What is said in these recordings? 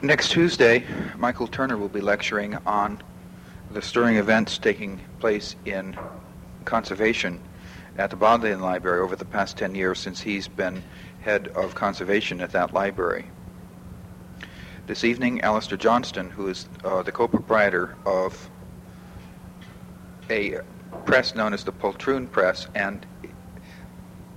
Next Tuesday, Michael Turner will be lecturing on the stirring events taking place in conservation at the Bodleian Library over the past 10 years since he's been head of conservation at that library. This evening, Alistair Johnston, who is uh, the co-proprietor of a press known as the Poltroon Press, and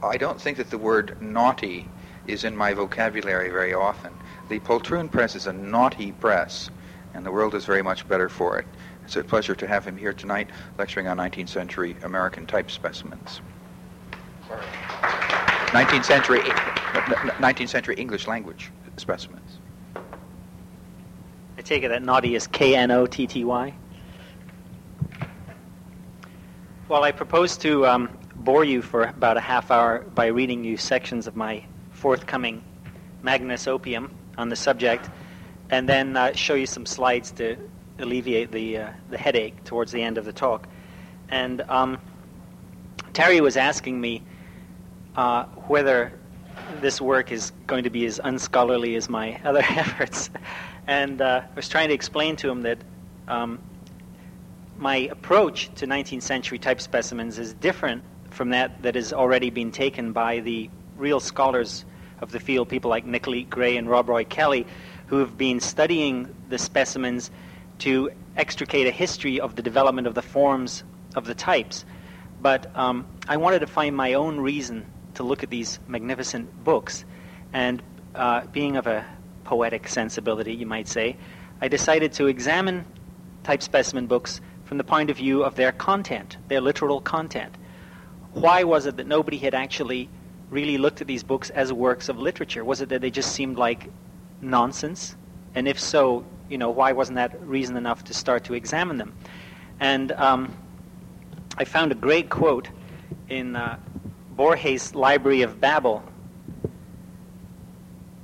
I don't think that the word naughty is in my vocabulary very often. The Poltroon Press is a naughty press, and the world is very much better for it. It's a pleasure to have him here tonight lecturing on 19th century American type specimens. 19th century, 19th century English language specimens. I take it that naughty is K N O T T Y. Well, I propose to um, bore you for about a half hour by reading you sections of my forthcoming Magnus Opium on the subject, and then uh, show you some slides to alleviate the uh, the headache towards the end of the talk. And um, Terry was asking me uh, whether this work is going to be as unscholarly as my other efforts. And uh, I was trying to explain to him that um, my approach to 19th century type specimens is different from that that has already been taken by the real scholars of the field, people like Nicolete Gray and Rob Roy Kelly, who have been studying the specimens to extricate a history of the development of the forms of the types. But um, I wanted to find my own reason to look at these magnificent books. And uh, being of a poetic sensibility, you might say, I decided to examine type specimen books from the point of view of their content, their literal content. Why was it that nobody had actually really looked at these books as works of literature? Was it that they just seemed like nonsense? And if so, you know, why wasn't that reason enough to start to examine them? And um, I found a great quote in uh, Borges' Library of Babel,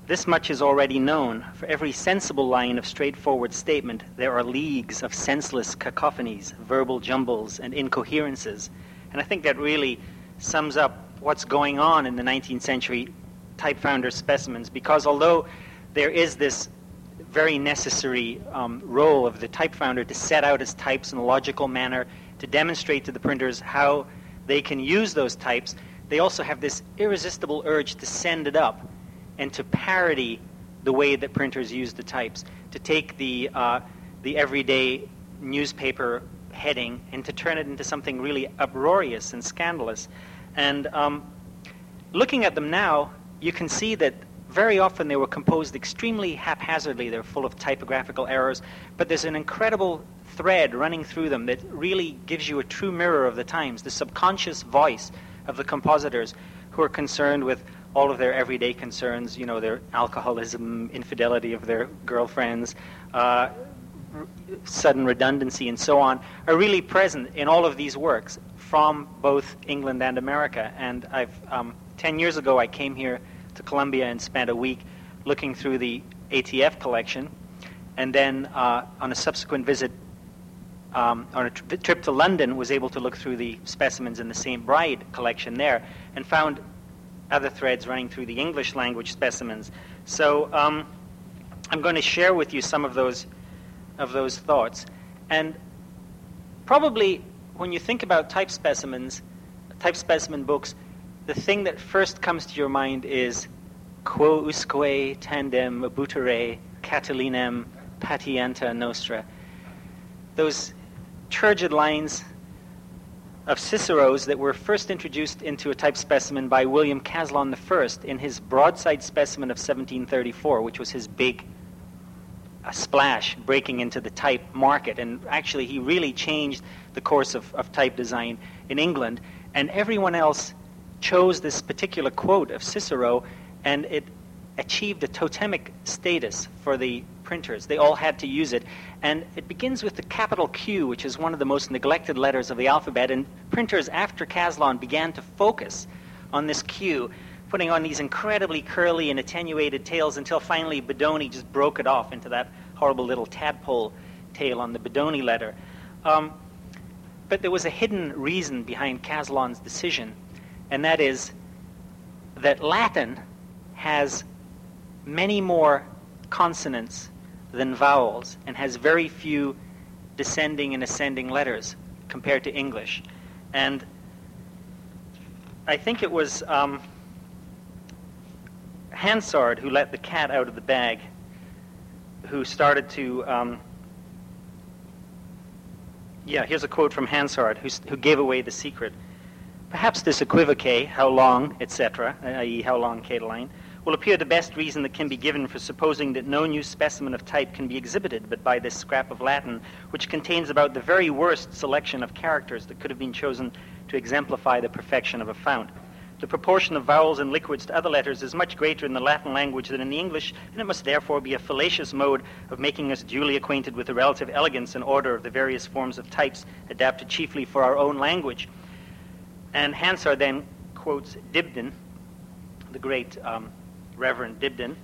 this much is already known. For every sensible line of straightforward statement, there are leagues of senseless cacophonies, verbal jumbles, and incoherences. And I think that really sums up what's going on in the 19th century type founder specimens, because although there is this very necessary um, role of the type founder to set out his types in a logical manner, to demonstrate to the printers how they can use those types, they also have this irresistible urge to send it up and to parody the way that printers use the types, to take the, uh, the everyday newspaper heading and to turn it into something really uproarious and scandalous. And um, looking at them now, you can see that very often they were composed extremely haphazardly. They're full of typographical errors, but there's an incredible thread running through them that really gives you a true mirror of the times, the subconscious voice of the compositors who are concerned with all of their everyday concerns, you know, their alcoholism, infidelity of their girlfriends, uh, r- sudden redundancy, and so on, are really present in all of these works from both England and America. And I've um, ten years ago, I came here to Columbia and spent a week looking through the ATF collection, and then uh, on a subsequent visit. Um, on a tri- trip to London, was able to look through the specimens in the St. Bride collection there, and found other threads running through the English language specimens. So um, I'm going to share with you some of those of those thoughts. And probably when you think about type specimens, type specimen books, the thing that first comes to your mind is quo usque tandem abutere Catilinem patienta nostra. Those turgid lines of Cicero's that were first introduced into a type specimen by William Caslon I in his broadside specimen of 1734, which was his big uh, splash breaking into the type market. And actually, he really changed the course of, of type design in England. And everyone else chose this particular quote of Cicero, and it achieved a totemic status for the printers. They all had to use it. And it begins with the capital Q, which is one of the most neglected letters of the alphabet. And printers after Caslon began to focus on this Q, putting on these incredibly curly and attenuated tails until finally Bodoni just broke it off into that horrible little tadpole tail on the Bodoni letter. Um, but there was a hidden reason behind Caslon's decision, and that is that Latin has many more consonants than vowels and has very few descending and ascending letters compared to English. And I think it was um, Hansard who let the cat out of the bag, who started to. Um, yeah, here's a quote from Hansard, who, who gave away the secret. Perhaps this equivoque, how long, etc., i.e., how long, Catiline, will appear the best reason that can be given for supposing that no new specimen of type can be exhibited but by this scrap of Latin, which contains about the very worst selection of characters that could have been chosen to exemplify the perfection of a fount. The proportion of vowels and liquids to other letters is much greater in the Latin language than in the English, and it must therefore be a fallacious mode of making us duly acquainted with the relative elegance and order of the various forms of types adapted chiefly for our own language. And Hansard then quotes Dibdin, the great um, Reverend Dibdin,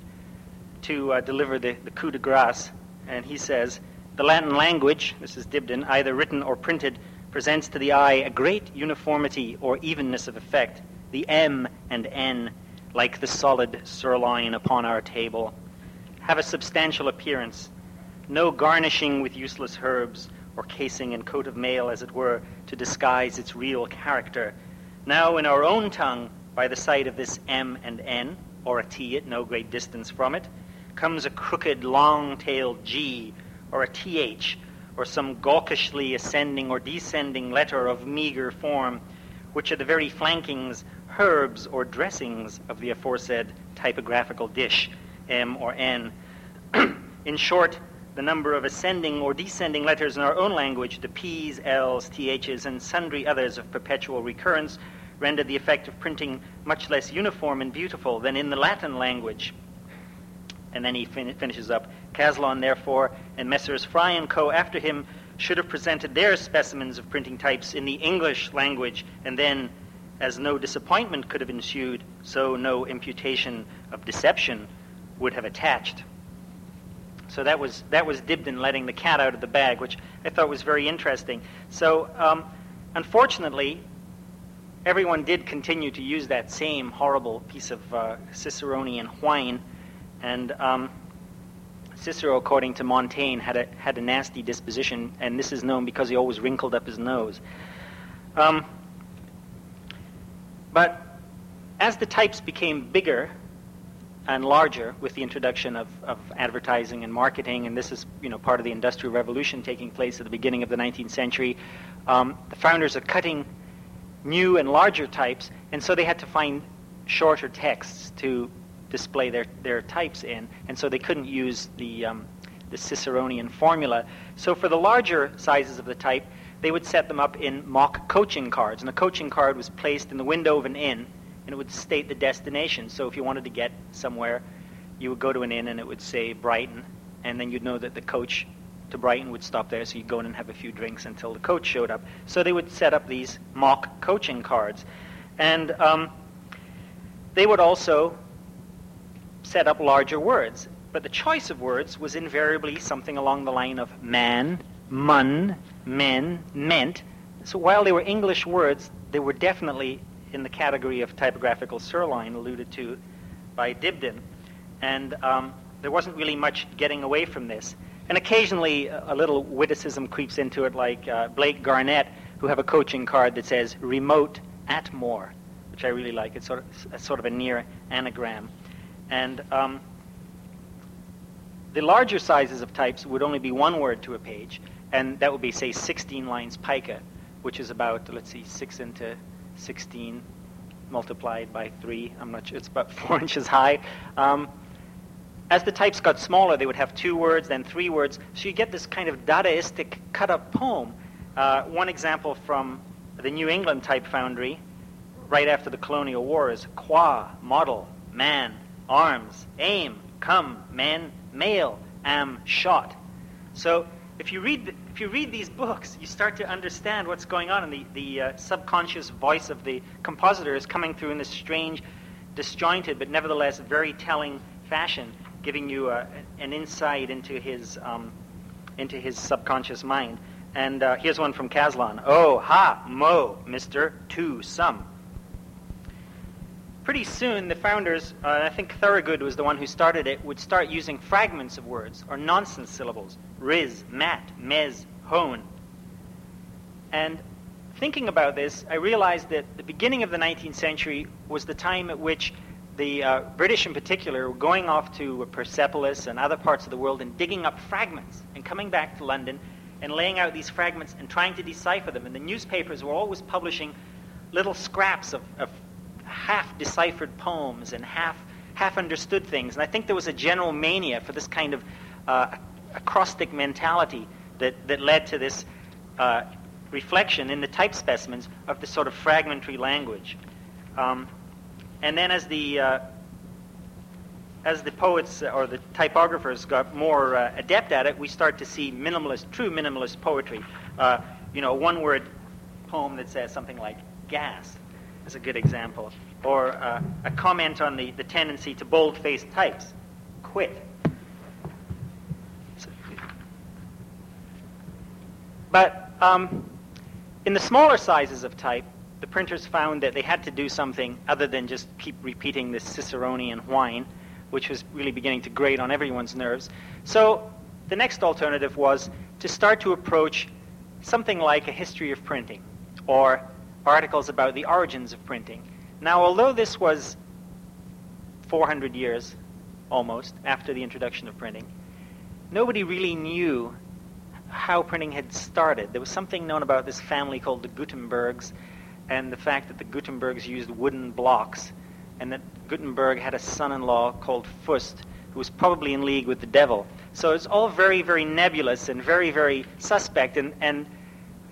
to uh, deliver the, the coup de grace. And he says, The Latin language, this is Dibdin, either written or printed, presents to the eye a great uniformity or evenness of effect, the M and N, like the solid sirloin upon our table, have a substantial appearance, no garnishing with useless herbs, or casing and coat of mail, as it were, to disguise its real character. Now, in our own tongue, by the side of this M and N, or a T at no great distance from it, comes a crooked, long-tailed G, or a TH, or some gawkishly ascending or descending letter of meager form, which are the very flankings, herbs, or dressings of the aforesaid typographical dish, M or N. in short, the number of ascending or descending letters in our own language, the P's, L's, TH's, and sundry others of perpetual recurrence, rendered the effect of printing much less uniform and beautiful than in the Latin language. And then he fin- finishes up Caslon, therefore, and Messrs. Fry and Co. after him should have presented their specimens of printing types in the English language, and then, as no disappointment could have ensued, so no imputation of deception would have attached. So that was that was Dibdin letting the cat out of the bag, which I thought was very interesting. So um, unfortunately, everyone did continue to use that same horrible piece of uh, Ciceronian whine, and um, Cicero, according to Montaigne, had a had a nasty disposition, and this is known because he always wrinkled up his nose. Um, but as the types became bigger and larger with the introduction of, of advertising and marketing, and this is you know part of the industrial revolution taking place at the beginning of the 19th century, um, the founders are cutting new and larger types, and so they had to find shorter texts to display their, their types in, and so they couldn't use the, um, the Ciceronian formula. So for the larger sizes of the type, they would set them up in mock coaching cards, and a coaching card was placed in the window of an inn, and it would state the destination. So if you wanted to get somewhere, you would go to an inn, and it would say Brighton, and then you'd know that the coach to Brighton would stop there, so you'd go in and have a few drinks until the coach showed up. So they would set up these mock coaching cards. And um, they would also set up larger words. But the choice of words was invariably something along the line of man, mun, men, meant. So while they were English words, they were definitely in the category of typographical sirloin alluded to by Dibdin. And um, there wasn't really much getting away from this. And occasionally a little witticism creeps into it, like uh, Blake Garnett, who have a coaching card that says remote at more, which I really like. It's sort of, sort of a near anagram. And um, the larger sizes of types would only be one word to a page, and that would be, say, 16 lines pica, which is about, let's see, 6 into 16 multiplied by 3. I'm not sure, it's about 4 inches high. Um, as the types got smaller, they would have two words, then three words. So you get this kind of Dadaistic cut up poem. Uh, one example from the New England Type Foundry, right after the Colonial War, is qua, model, man, arms, aim, come, men, male, am, shot. So if you read, if you read these books, you start to understand what's going on, and the, the uh, subconscious voice of the compositor is coming through in this strange, disjointed, but nevertheless very telling fashion giving you a, an insight into his, um, into his subconscious mind. And uh, here's one from Caslon. Oh, ha, mo, mister, to, some. Pretty soon the founders, uh, I think Thorowgood was the one who started it, would start using fragments of words or nonsense syllables. Riz, mat, mez, hone. And thinking about this, I realized that the beginning of the 19th century was the time at which the uh, British in particular were going off to Persepolis and other parts of the world and digging up fragments and coming back to London and laying out these fragments and trying to decipher them. And the newspapers were always publishing little scraps of, of half deciphered poems and half half understood things. And I think there was a general mania for this kind of uh, acrostic mentality that, that led to this uh, reflection in the type specimens of this sort of fragmentary language. Um, and then as the uh, as the poets or the typographers got more uh, adept at it, we start to see minimalist, true minimalist poetry. Uh, you know, a one-word poem that says something like "gas" is a good example, or uh, a comment on the, the tendency to bold-faced types. Quit. But um, in the smaller sizes of type, the printers found that they had to do something other than just keep repeating this Ciceronian whine, which was really beginning to grate on everyone's nerves. So the next alternative was to start to approach something like a history of printing or articles about the origins of printing. Now, although this was 400 years almost after the introduction of printing, nobody really knew how printing had started. There was something known about this family called the Gutenbergs and the fact that the Gutenbergs used wooden blocks and that Gutenberg had a son-in-law called Fust who was probably in league with the devil. So it's all very, very nebulous and very, very suspect. And, and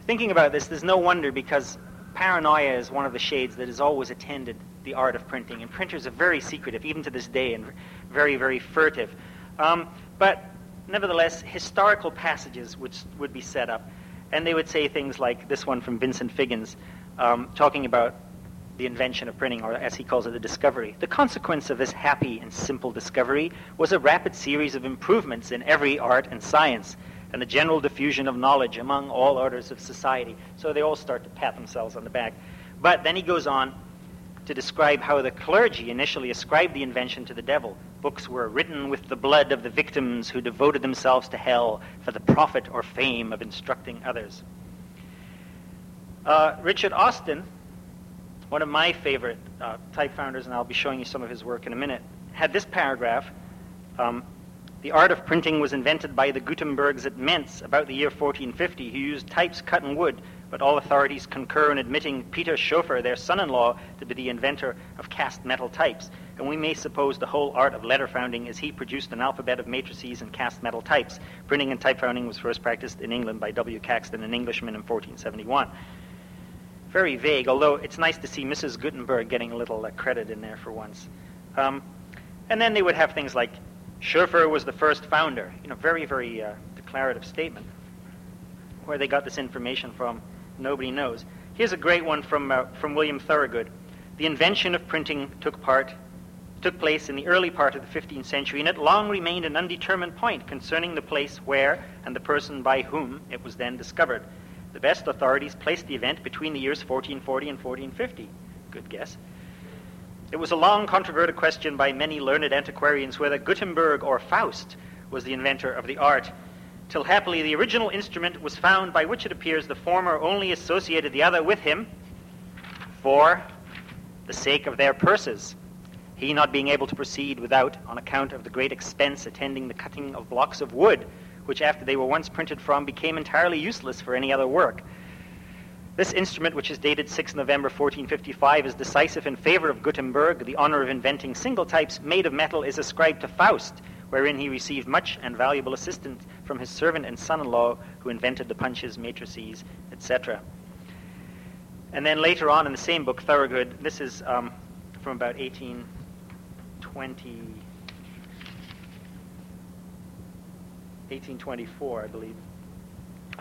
thinking about this, there's no wonder because paranoia is one of the shades that has always attended the art of printing. And printers are very secretive, even to this day, and very, very furtive. Um, but nevertheless, historical passages would, would be set up. And they would say things like this one from Vincent Figgins, um, talking about the invention of printing, or as he calls it, the discovery. The consequence of this happy and simple discovery was a rapid series of improvements in every art and science, and a general diffusion of knowledge among all orders of society. So they all start to pat themselves on the back. But then he goes on to describe how the clergy initially ascribed the invention to the devil. Books were written with the blood of the victims who devoted themselves to hell for the profit or fame of instructing others. Uh, Richard Austin, one of my favorite uh, type founders, and I'll be showing you some of his work in a minute, had this paragraph. Um, the art of printing was invented by the Gutenbergs at Mentz about the year 1450, who used types cut in wood but all authorities concur in admitting Peter Schoeffer, their son-in-law, to be the inventor of cast metal types, and we may suppose the whole art of letter founding as he produced an alphabet of matrices and cast metal types. Printing and type founding was first practiced in England by W. Caxton, an Englishman, in 1471. Very vague, although it's nice to see Mrs. Gutenberg getting a little uh, credit in there for once. Um, and then they would have things like Schoeffer was the first founder, you know, very, very uh, declarative statement. Where they got this information from nobody knows. Here's a great one from, uh, from William Thorowgood. The invention of printing took part took place in the early part of the 15th century, and it long remained an undetermined point concerning the place where and the person by whom it was then discovered. The best authorities placed the event between the years 1440 and 1450. Good guess. It was a long controverted question by many learned antiquarians whether Gutenberg or Faust was the inventor of the art till happily the original instrument was found by which it appears the former only associated the other with him for the sake of their purses, he not being able to proceed without on account of the great expense attending the cutting of blocks of wood, which after they were once printed from became entirely useless for any other work. This instrument, which is dated 6 November 1455, is decisive in favor of Gutenberg. The honor of inventing single types made of metal is ascribed to Faust, wherein he received much and valuable assistance from his servant and son-in-law who invented the punches, matrices, etc. And then later on in the same book, Thorowgood, this is um, from about 1820, 1824, I believe.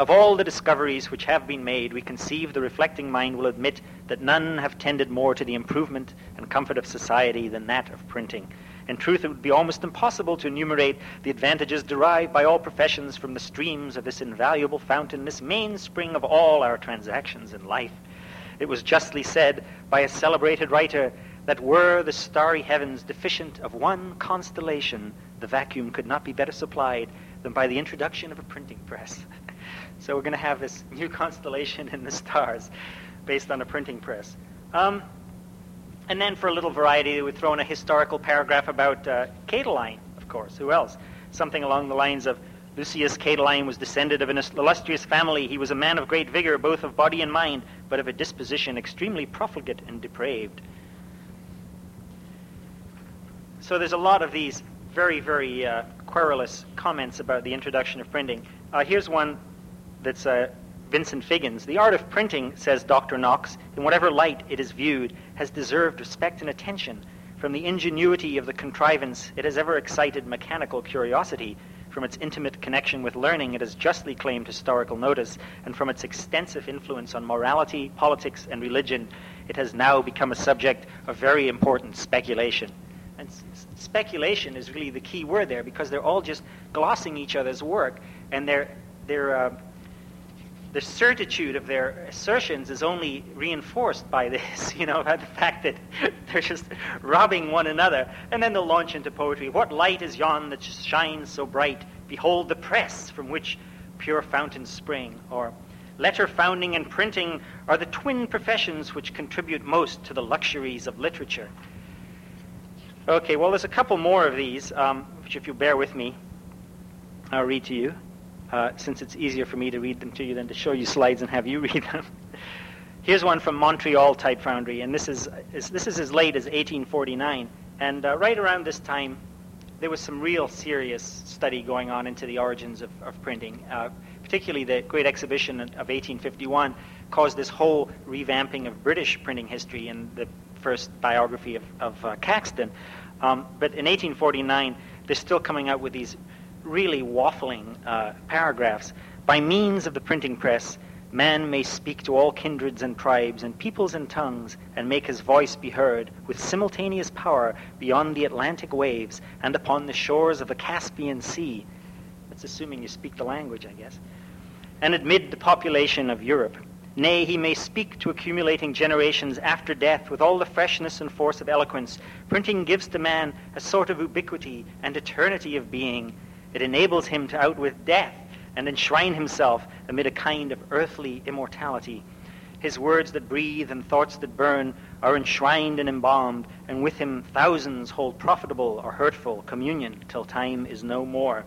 Of all the discoveries which have been made, we conceive the reflecting mind will admit that none have tended more to the improvement and comfort of society than that of printing. In truth, it would be almost impossible to enumerate the advantages derived by all professions from the streams of this invaluable fountain, this mainspring of all our transactions in life. It was justly said by a celebrated writer that were the starry heavens deficient of one constellation, the vacuum could not be better supplied than by the introduction of a printing press. So we're going to have this new constellation in the stars based on a printing press. Um, and then for a little variety, we throw in a historical paragraph about uh, Catiline, of course. Who else? Something along the lines of Lucius Catiline was descended of an illustrious family. He was a man of great vigor, both of body and mind, but of a disposition extremely profligate and depraved. So there's a lot of these very, very uh, querulous comments about the introduction of printing. Uh, here's one that's uh, Vincent Figgins. The art of printing, says Dr. Knox, in whatever light it is viewed, has deserved respect and attention. From the ingenuity of the contrivance, it has ever excited mechanical curiosity. From its intimate connection with learning, it has justly claimed historical notice. And from its extensive influence on morality, politics, and religion, it has now become a subject of very important speculation. And s- speculation is really the key word there because they're all just glossing each other's work, and they're, they're, uh, the certitude of their assertions is only reinforced by this, you know, by the fact that they're just robbing one another. And then they'll launch into poetry. What light is yon that shines so bright? Behold the press from which pure fountains spring. Or letter founding and printing are the twin professions which contribute most to the luxuries of literature. Okay, well, there's a couple more of these, um, which, if you bear with me, I'll read to you, uh, since it's easier for me to read them to you than to show you slides and have you read them. Here's one from Montreal Type Foundry, and this is, is this is as late as 1849. And uh, right around this time, there was some real serious study going on into the origins of, of printing. Uh, particularly, the Great Exhibition of 1851 caused this whole revamping of British printing history in the first biography of, of uh, Caxton. Um, but in 1849, they're still coming out with these really waffling uh, paragraphs. By means of the printing press, man may speak to all kindreds and tribes and peoples and tongues and make his voice be heard with simultaneous power beyond the Atlantic waves and upon the shores of the Caspian Sea. That's assuming you speak the language, I guess. And amid the population of Europe. Nay, he may speak to accumulating generations after death with all the freshness and force of eloquence. Printing gives to man a sort of ubiquity and eternity of being. It enables him to outwit death and enshrine himself amid a kind of earthly immortality. His words that breathe and thoughts that burn are enshrined and embalmed, and with him thousands hold profitable or hurtful communion till time is no more.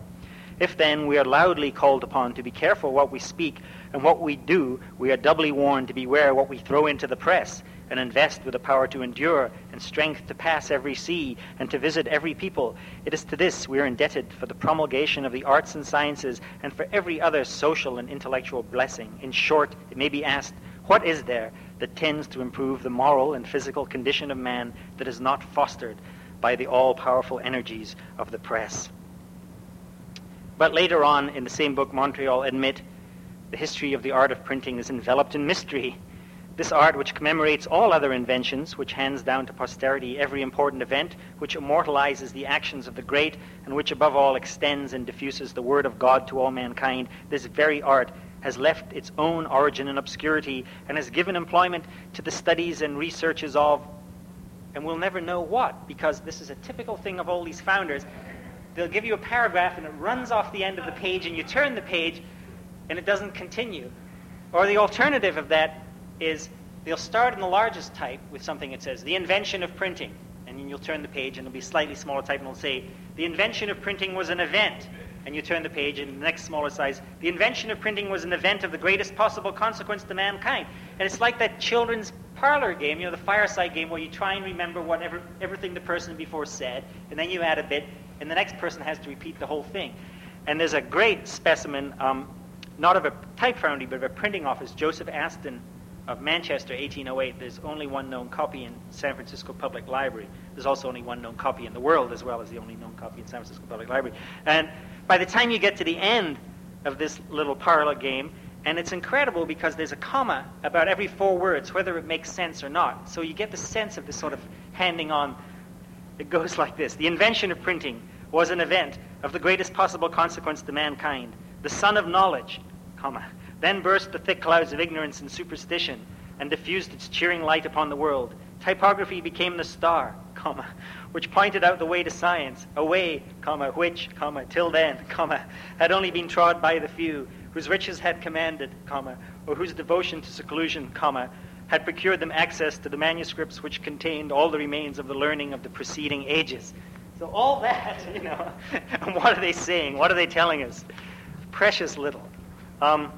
If then we are loudly called upon to be careful what we speak and what we do, we are doubly warned to beware what we throw into the press and invest with the power to endure and strength to pass every sea and to visit every people. It is to this we are indebted for the promulgation of the arts and sciences and for every other social and intellectual blessing. In short, it may be asked, what is there that tends to improve the moral and physical condition of man that is not fostered by the all powerful energies of the press? But later on in the same book, Montreal admit the history of the art of printing is enveloped in mystery. This art, which commemorates all other inventions, which hands down to posterity every important event, which immortalizes the actions of the great, and which above all extends and diffuses the word of God to all mankind, this very art has left its own origin in obscurity and has given employment to the studies and researches of, and we'll never know what, because this is a typical thing of all these founders they'll give you a paragraph and it runs off the end of the page and you turn the page and it doesn't continue. Or the alternative of that is they'll start in the largest type with something that says the invention of printing. And then you'll turn the page and it'll be slightly smaller type and it'll say the invention of printing was an event. And you turn the page and the next smaller size, the invention of printing was an event of the greatest possible consequence to mankind. And it's like that children's parlor game, you know, the fireside game where you try and remember whatever everything the person before said, and then you add a bit, and the next person has to repeat the whole thing. And there's a great specimen, um, not of a type foundry, but of a printing office, Joseph Aston of Manchester, 1808. There's only one known copy in San Francisco Public Library. There's also only one known copy in the world, as well as the only known copy in San Francisco Public Library. And by the time you get to the end of this little parlor game, and it's incredible because there's a comma about every four words, whether it makes sense or not. So you get the sense of this sort of handing on. It goes like this The invention of printing was an event of the greatest possible consequence to mankind. The sun of knowledge, comma, then burst the thick clouds of ignorance and superstition and diffused its cheering light upon the world. Typography became the star, comma, which pointed out the way to science, a way, comma, which, comma, till then, comma, had only been trod by the few, whose riches had commanded, comma, or whose devotion to seclusion, comma, had procured them access to the manuscripts which contained all the remains of the learning of the preceding ages. So all that, you know, and what are they saying? What are they telling us? Precious little. Um,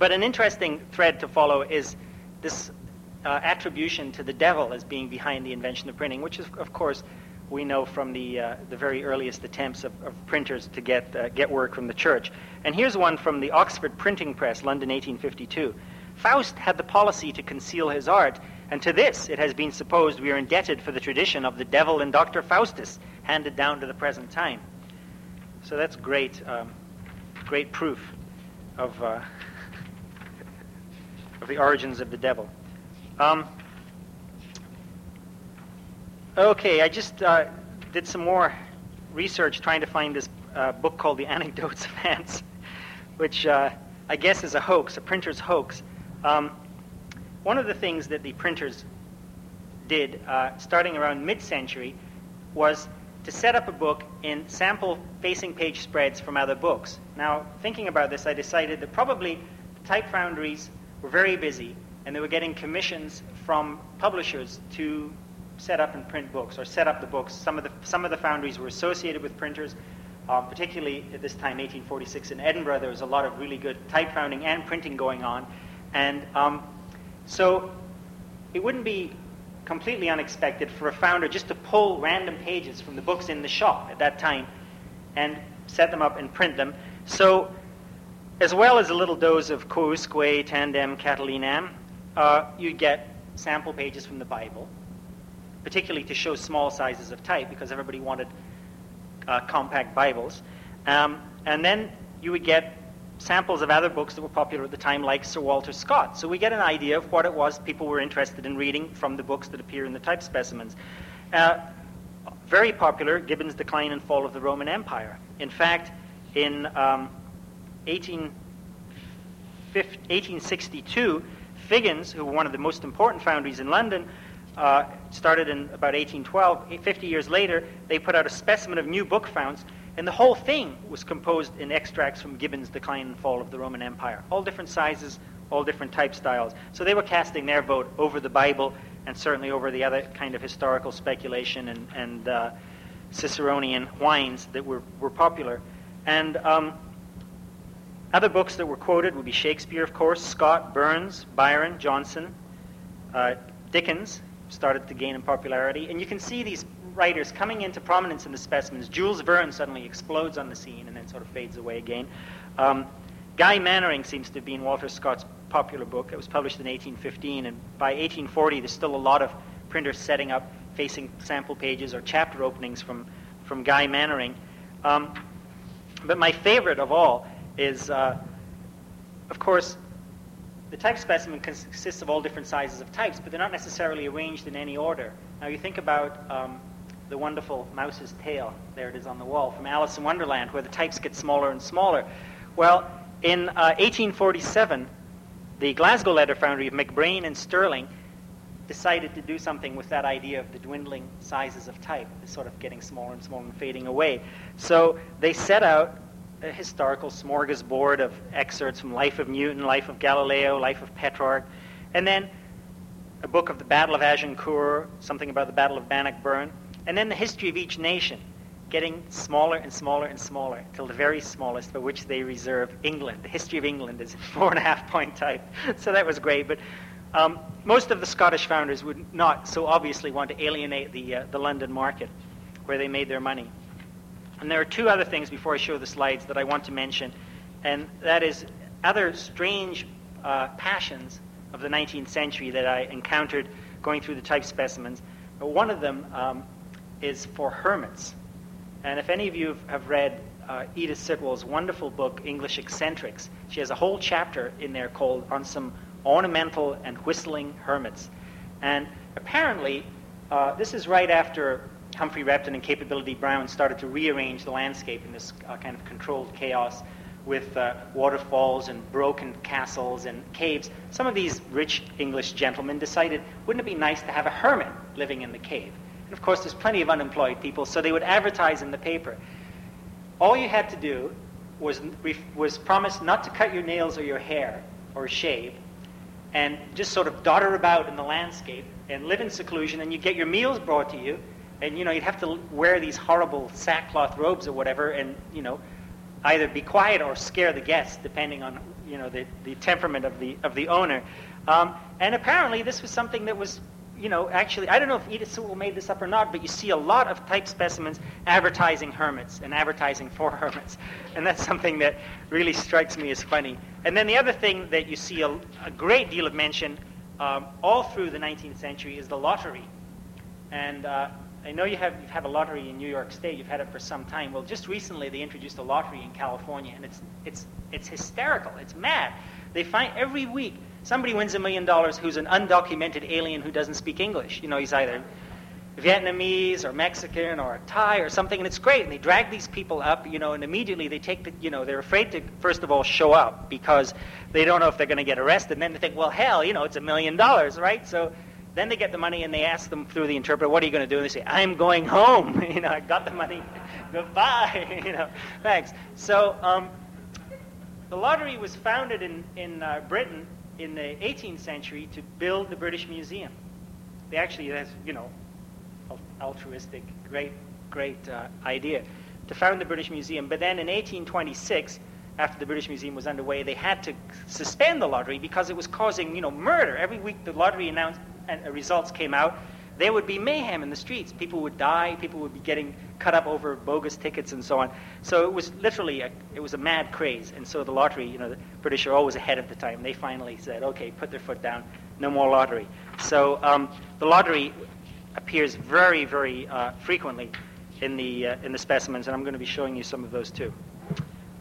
but an interesting thread to follow is this uh, attribution to the devil as being behind the invention of printing, which is, of course, we know from the, uh, the very earliest attempts of, of printers to get, uh, get work from the church. And here's one from the Oxford Printing Press, London, 1852. Faust had the policy to conceal his art, and to this it has been supposed we are indebted for the tradition of the devil and Dr. Faustus, handed down to the present time. So that's great, um, great proof of, uh, of the origins of the devil. Um, okay, I just uh, did some more research trying to find this uh, book called The Anecdotes of Ants, which uh, I guess is a hoax, a printer's hoax. Um, one of the things that the printers did, uh, starting around mid-century, was to set up a book in sample facing page spreads from other books. Now, thinking about this, I decided that probably the type foundries were very busy and they were getting commissions from publishers to set up and print books or set up the books. Some of the, some of the foundries were associated with printers, uh, particularly at this time, 1846 in Edinburgh. There was a lot of really good type founding and printing going on. And um, so it wouldn't be completely unexpected for a founder just to pull random pages from the books in the shop at that time and set them up and print them. So, as well as a little dose of quousque tandem Catilinam, uh, you get sample pages from the Bible, particularly to show small sizes of type because everybody wanted uh, compact Bibles. Um, and then you would get samples of other books that were popular at the time, like Sir Walter Scott. So we get an idea of what it was people were interested in reading from the books that appear in the type specimens. Uh, very popular, Gibbon's Decline and Fall of the Roman Empire. In fact, in um, 18, 1862, Figgins, who were one of the most important foundries in London, uh, started in about 1812. 50 years later, they put out a specimen of new book founds and the whole thing was composed in extracts from Gibbon's Decline and Fall of the Roman Empire. All different sizes, all different type styles. So they were casting their vote over the Bible and certainly over the other kind of historical speculation and, and uh, Ciceronian whines that were, were popular. And um, other books that were quoted would be Shakespeare, of course, Scott, Burns, Byron, Johnson, uh, Dickens started to gain in popularity. And you can see these writers coming into prominence in the specimens. Jules Verne suddenly explodes on the scene and then sort of fades away again. Um, Guy Mannering seems to have been Walter Scott's popular book. It was published in 1815, and by 1840, there's still a lot of printers setting up facing sample pages or chapter openings from, from Guy Mannering. Um, but my favorite of all is, uh, of course, the type specimen consists of all different sizes of types, but they're not necessarily arranged in any order. Now, you think about um, the wonderful mouse's tail. There it is on the wall from Alice in Wonderland, where the types get smaller and smaller. Well, in uh, 1847, the Glasgow letter foundry of McBrain and Sterling decided to do something with that idea of the dwindling sizes of type, sort of getting smaller and smaller and fading away. So they set out a historical smorgasbord of excerpts from Life of Newton, Life of Galileo, Life of Petrarch, and then a book of the Battle of Agincourt, something about the Battle of Bannockburn, and then the history of each nation, getting smaller and smaller and smaller till the very smallest, for which they reserve England. The history of England is four and a half point type. So that was great. But um, most of the Scottish founders would not so obviously want to alienate the, uh, the London market where they made their money. And there are two other things before I show the slides that I want to mention, and that is other strange uh, passions of the 19th century that I encountered going through the type specimens. One of them um, is for hermits. And if any of you have read uh, Edith Sitwell's wonderful book, English Eccentrics, she has a whole chapter in there called On Some Ornamental and Whistling Hermits. And apparently, uh, this is right after Humphry Repton and Capability Brown started to rearrange the landscape in this uh, kind of controlled chaos with uh, waterfalls and broken castles and caves, some of these rich English gentlemen decided, wouldn't it be nice to have a hermit living in the cave? And of course, there's plenty of unemployed people, so they would advertise in the paper. All you had to do was, was promise not to cut your nails or your hair or shave, and just sort of dodder about in the landscape and live in seclusion, and you get your meals brought to you, and you know you'd have to wear these horrible sackcloth robes or whatever, and you know either be quiet or scare the guests, depending on you know the, the temperament of the of the owner. Um, and apparently, this was something that was you know actually I don't know if Edith Sitwell made this up or not, but you see a lot of type specimens advertising hermits and advertising for hermits, and that's something that really strikes me as funny. And then the other thing that you see a, a great deal of mention um, all through the 19th century is the lottery, and uh, I know you have you've had a lottery in New York State. You've had it for some time. Well, just recently they introduced a lottery in California, and it's it's it's hysterical. It's mad. They find every week somebody wins a million dollars who's an undocumented alien who doesn't speak English. You know, he's either Vietnamese or Mexican or Thai or something, and it's great. And they drag these people up, you know, and immediately they take the, you know, they're afraid to first of all show up because they don't know if they're going to get arrested. And then they think, well, hell, you know, it's a million dollars, right? So then they get the money and they ask them through the interpreter, what are you going to do? And they say, I'm going home. you know, I got the money. Goodbye. you know, thanks. So um, the lottery was founded in, in uh, Britain in the 18th century to build the British Museum. They actually, has, you know, altruistic, great, great uh, idea to found the British Museum. But then in 1826, after the British Museum was underway, they had to suspend the lottery because it was causing, you know, murder. Every week the lottery announced and uh, results came out, there would be mayhem in the streets. People would die. People would be getting cut up over bogus tickets and so on. So it was literally a, it was a mad craze. And so the lottery, you know, the British are always ahead of the time. They finally said, okay, put their foot down, no more lottery. So um, the lottery appears very, very uh, frequently in the uh, in the specimens, and I'm going to be showing you some of those too.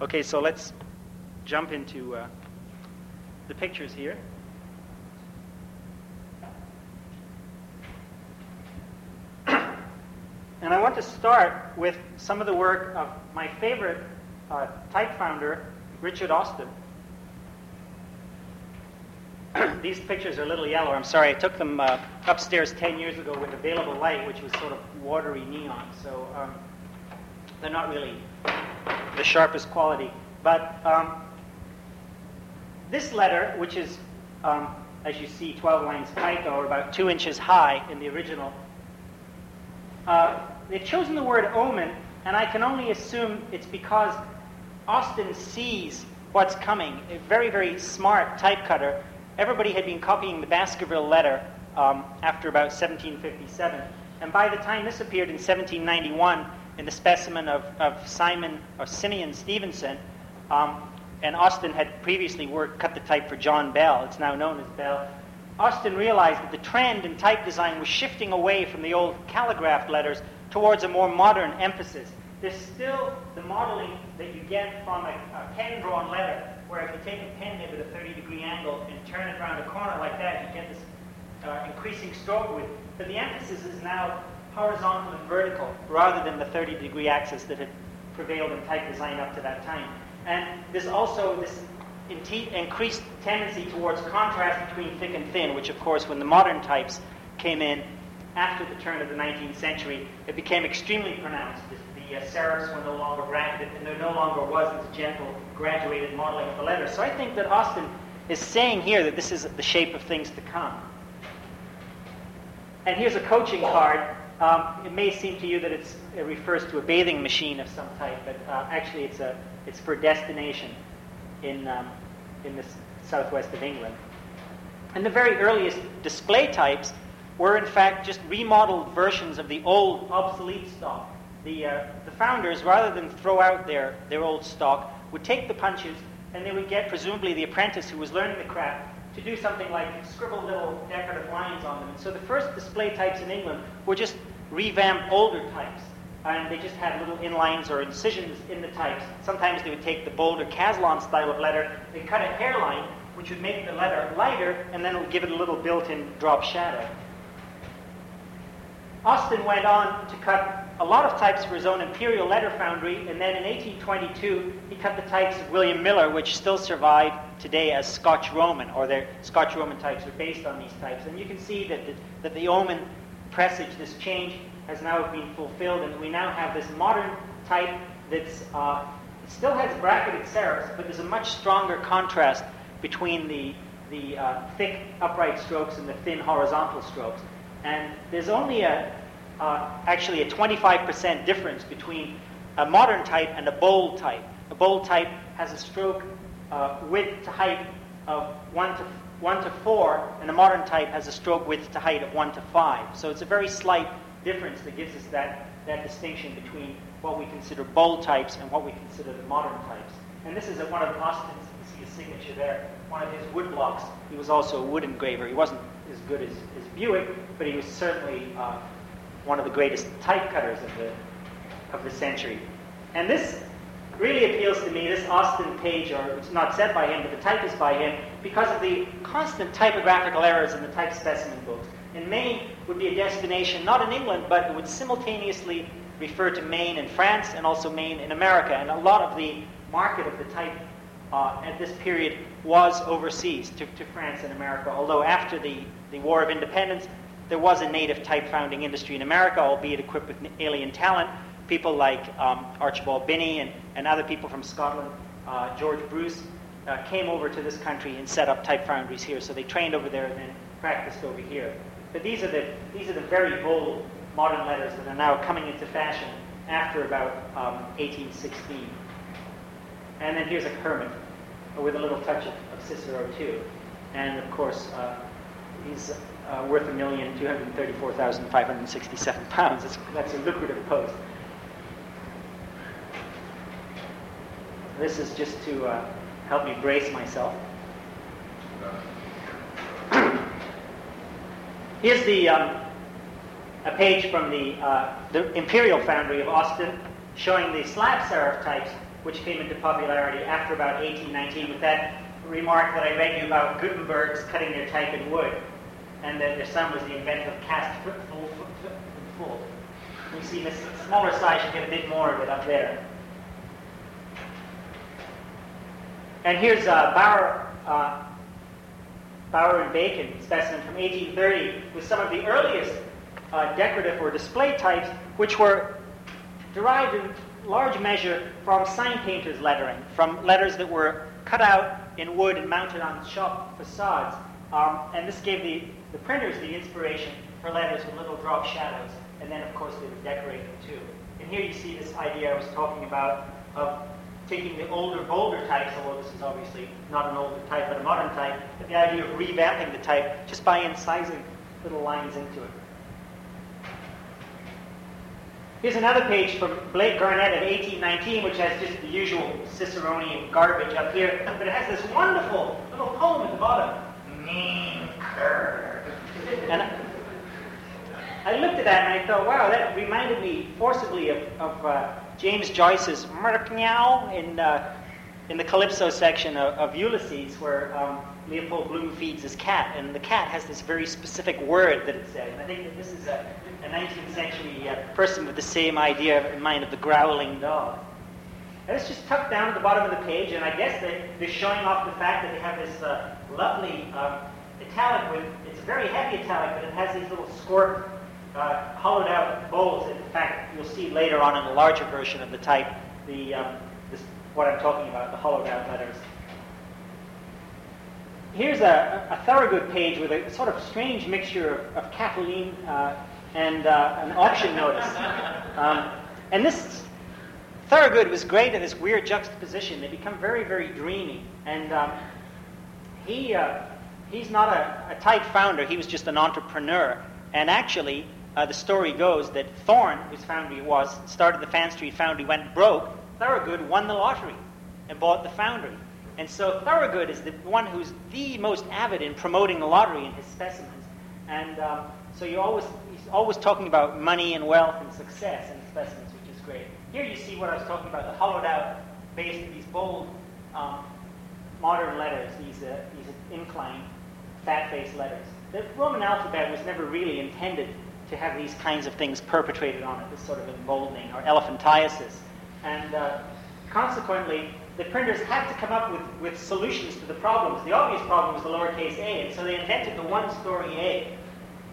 Okay, so let's jump into uh, the pictures here. And I want to start with some of the work of my favorite uh, type founder, Richard Austin. These pictures are a little yellow. I'm sorry. I took them uh, upstairs 10 years ago with available light, which was sort of watery neon. So um, they're not really the sharpest quality. But um, this letter, which is, um, as you see, 12 lines typo, or about two inches high in the original, uh, they've chosen the word omen, and I can only assume it's because Austin sees what's coming. A very, very smart type cutter. Everybody had been copying the Baskerville letter um, after about 1757. And by the time this appeared in 1791 in the specimen of, of Simon or Simeon Stevenson, um, and Austin had previously worked, cut the type for John Bell, it's now known as Bell, Austin realized that the trend in type design was shifting away from the old calligraphed letters towards a more modern emphasis. There's still the modeling that you get from a, a pen-drawn letter, where if you take a pen nib at a 30-degree angle and turn it around a corner like that, you get this uh, increasing stroke width. But the emphasis is now horizontal and vertical, rather than the 30-degree axis that had prevailed in type design up to that time. And there's also this increased tendency towards contrast between thick and thin, which, of course, when the modern types came in after the turn of the 19th century, it became extremely pronounced. The, the uh, serifs were no longer bracketed, and there no longer was this gentle, graduated modeling of the letters. So I think that Austin is saying here that this is the shape of things to come. And here's a coaching card. Um, it may seem to you that it refers to a bathing machine of some type, but uh, actually it's, a, it's for destination in, um, in the southwest of England. And the very earliest display types were, in fact, just remodeled versions of the old, obsolete stock. The, uh, the founders, rather than throw out their, their old stock, would take the punches and they would get, presumably, the apprentice who was learning the craft to do something like scribble little decorative lines on them. And so the first display types in England were just revamped older types and they just had little inlines or incisions in the types. Sometimes they would take the bolder Caslon style of letter, they cut a hairline, which would make the letter lighter, and then it would give it a little built-in drop shadow. Austin went on to cut a lot of types for his own imperial letter foundry, and then in 1822 he cut the types of William Miller, which still survive today as Scotch Roman, or their Scotch Roman types are based on these types. And you can see that the, that the omen presage, this change, has now been fulfilled, and we now have this modern type that's uh, still has bracketed serifs, but there's a much stronger contrast between the the uh, thick upright strokes and the thin horizontal strokes. And there's only a, uh, actually a 25% difference between a modern type and a bold type. A bold type has a stroke uh, width to height of 1 to, 1 to 4, and a modern type has a stroke width to height of 1 to 5. So it's a very slight difference that gives us that, that distinction between what we consider bold types and what we consider the modern types. And this is one of Austin's, you see his signature there, one of his wood blocks. He was also a wood engraver. He wasn't as good as, as Bewick, but he was certainly uh, one of the greatest type cutters of the, of the century. And this really appeals to me, this Austin page, or it's not set by him, but the type is by him, because of the constant typographical errors in the type specimen books. And Maine would be a destination, not in England, but it would simultaneously refer to Maine in France and also Maine in America. And a lot of the market of the type uh, at this period was overseas to, to France and America, although after the, the War of Independence, there was a native type founding industry in America, albeit equipped with alien talent. People like um, Archibald Binney and, and other people from Scotland, uh, George Bruce, uh, came over to this country and set up type foundries here. So they trained over there and then practiced over here. But these are the, these are the very bold modern letters that are now coming into fashion after about um, 1816. And then here's a Kermit with a little touch of, of Cicero too. And of course, uh, he's uh, worth a million two hundred thirty-four thousand five hundred sixty-seven pounds. That's, that's a lucrative post. This is just to uh, help me brace myself. Here's the um, a page from the uh, the Imperial Foundry of Austin showing the slab serif types which came into popularity after about 1819 with that remark that I read you about Gutenberg's cutting their type in wood, and that their son was the inventor of cast full, full. You see, this smaller size, you get a bit more of it up there. And here's uh, Bower, uh, Bower and Bacon specimen from 1830 with some of the earliest uh, decorative or display types, which were derived in large measure from sign painters' lettering, from letters that were cut out in wood and mounted on shop facades. Um, and this gave the, the printers the inspiration for letters with little drop shadows. And then, of course, they would decorate them too. And here you see this idea I was talking about of taking the older, bolder types, although this is obviously not an older type, but a modern type, but the idea of revamping the type just by incising little lines into it. Here's another page from Blake Garnett of 1819, which has just the usual Ciceronian garbage up here, but it has this wonderful little poem at the bottom. And I looked at that and I thought, wow, that reminded me forcibly of, of uh, James Joyce's Murkmeow in, uh, in the Calypso section of, of Ulysses, where um, Leopold Bloom feeds his cat, and the cat has this very specific word that it says. And I think that this is a a 19th century uh, person with the same idea in mind of the growling dog. And it's just tucked down at the bottom of the page, and I guess they, they're showing off the fact that they have this uh, lovely uh, italic with, it's a very heavy italic, but it has these little scorp, uh, hollowed out bowls. In fact, you'll see later on in a larger version of the type, the, um, this, what I'm talking about, the hollowed out letters. Here's a, a Thorowgood page with a sort of strange mixture of, of Catiline uh, and uh, an auction notice. Um, and this Thorowgood was great in this weird juxtaposition. They become very, very dreamy. And um, he, uh, he's not a, a type founder, he was just an entrepreneur. And actually, uh, the story goes that Thorne, whose foundry it was, started the Fann Street foundry, went broke. Thorowgood won the lottery and bought the foundry. And so Thorowgood is the one who's the most avid in promoting the lottery in his specimens. And um, so you always he's always talking about money and wealth and success in specimens, which is great. Here you see what I was talking about, the hollowed out base, of these bold um, modern letters, these, uh, these inclined fat-faced letters. The Roman alphabet was never really intended to have these kinds of things perpetrated on it, this sort of emboldening or elephantiasis. And uh, consequently, the printers had to come up with, with solutions to the problems. The obvious problem was the lowercase a, and so they invented the one-story a,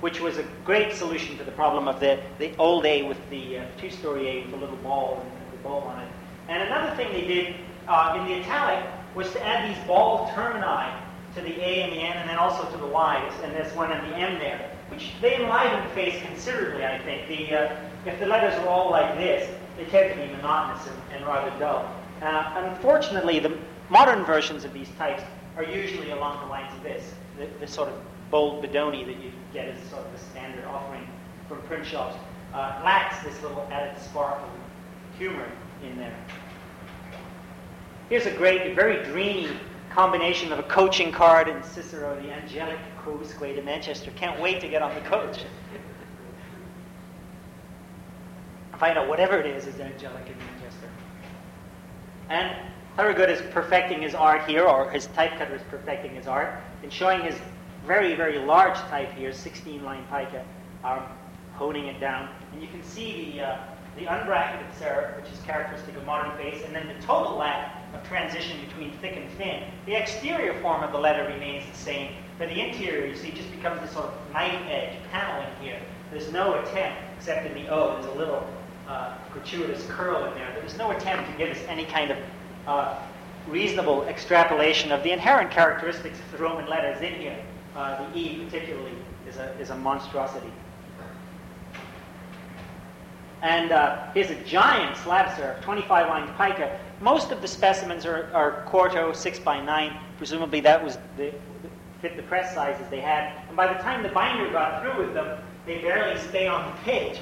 which was a great solution to the problem of the, the old a with the uh, two-story a with a little ball and the ball on it. And another thing they did uh, in the italic was to add these ball termini to the a and the n, and then also to the y's, and there's one at the m there, which they enliven the face considerably, I think. The, uh, if the letters are all like this, they tend to be monotonous and, and rather dull. Uh, unfortunately, the modern versions of these types are usually along the lines of this, the, the sort of bold Bodoni that you get as sort of the standard offering from print shops, uh, lacks this little added spark of humor in there. Here's a great, very dreamy combination of a coaching card and Cicero, the angelic Quousque to Manchester. Can't wait to get on the coach. Find out whatever it is is angelic in Manchester. And Thorowgood is perfecting his art here, or his typecutter is perfecting his art, and showing his very, very large type here, 16 line pica, um, honing it down. And you can see the, uh, the unbracketed serif, which is characteristic of modern face, and then the total lack of transition between thick and thin. The exterior form of the letter remains the same, but the interior, you see, just becomes this sort of knife edge paneling here. There's no attempt, except in the O, there's a little uh, gratuitous curl in there. There's no attempt to give us any kind of uh, reasonable extrapolation of the inherent characteristics of the Roman letters in here. Uh, the E particularly is a, is a monstrosity. And uh, here's a giant slab serif, 25 line pica. Most of the specimens are, are quarto, 6 by 9. Presumably that was the, fit the press sizes they had. And by the time the binder got through with them, they barely stay on the page.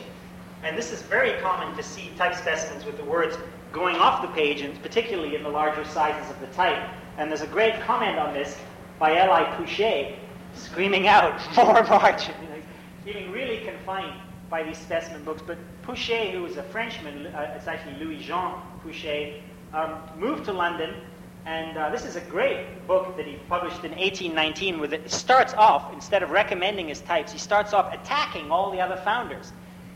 And this is very common to see type specimens with the words going off the page, and particularly in the larger sizes of the type. And there's a great comment on this by L.I. Pouchée, screaming out, more margin, feeling really confined by these specimen books. But Pouchée, who was a Frenchman, uh, it's actually Louis-Jean Pouchée, um, moved to London, and uh, this is a great book that he published in 1819 with it. starts off, instead of recommending his types, he starts off attacking all the other founders.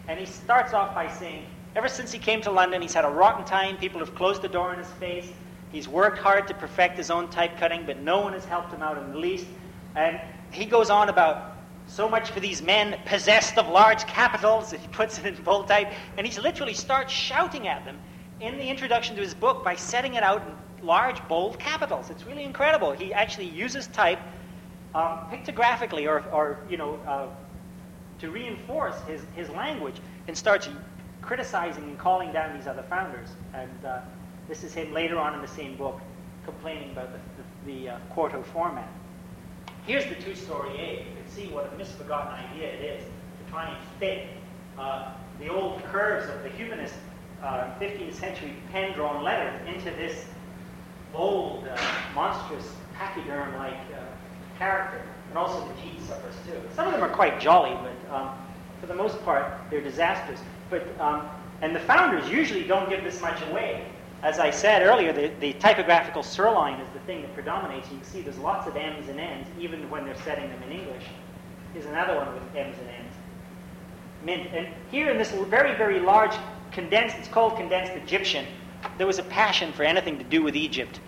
And he starts off by saying, ever since he came to London, he's had a rotten time. People have closed the door in his face. He's worked hard to perfect his own type cutting, but no one has helped him out in the least. And he goes on about so much for these men possessed of large capitals. He puts it in bold type. And he literally starts shouting at them in the introduction to his book by setting it out large, bold capitals. It's really incredible. He actually uses type um, pictographically or, or you know, uh, to reinforce his, his language and starts criticizing and calling down these other founders. And uh, this is him later on in the same book complaining about the, the, the uh, quarto format. Here's the two-story A. You can see what a misbegotten idea it is to try and fit uh, the old curves of the humanist 15th uh, century pen-drawn letter into this bold, uh, monstrous, pachyderm-like uh, character and also the teeth suffers too. Some of them are quite jolly, but um, for the most part, they're disasters. But um, and the founders usually don't give this much away. As I said earlier, the, the typographical sirloin is the thing that predominates. You can see there's lots of M's and N's, even when they're setting them in English. Here's another one with M's and N's. Mint. And here in this very, very large condensed, it's called condensed Egyptian, there was a passion for anything to do with Egypt.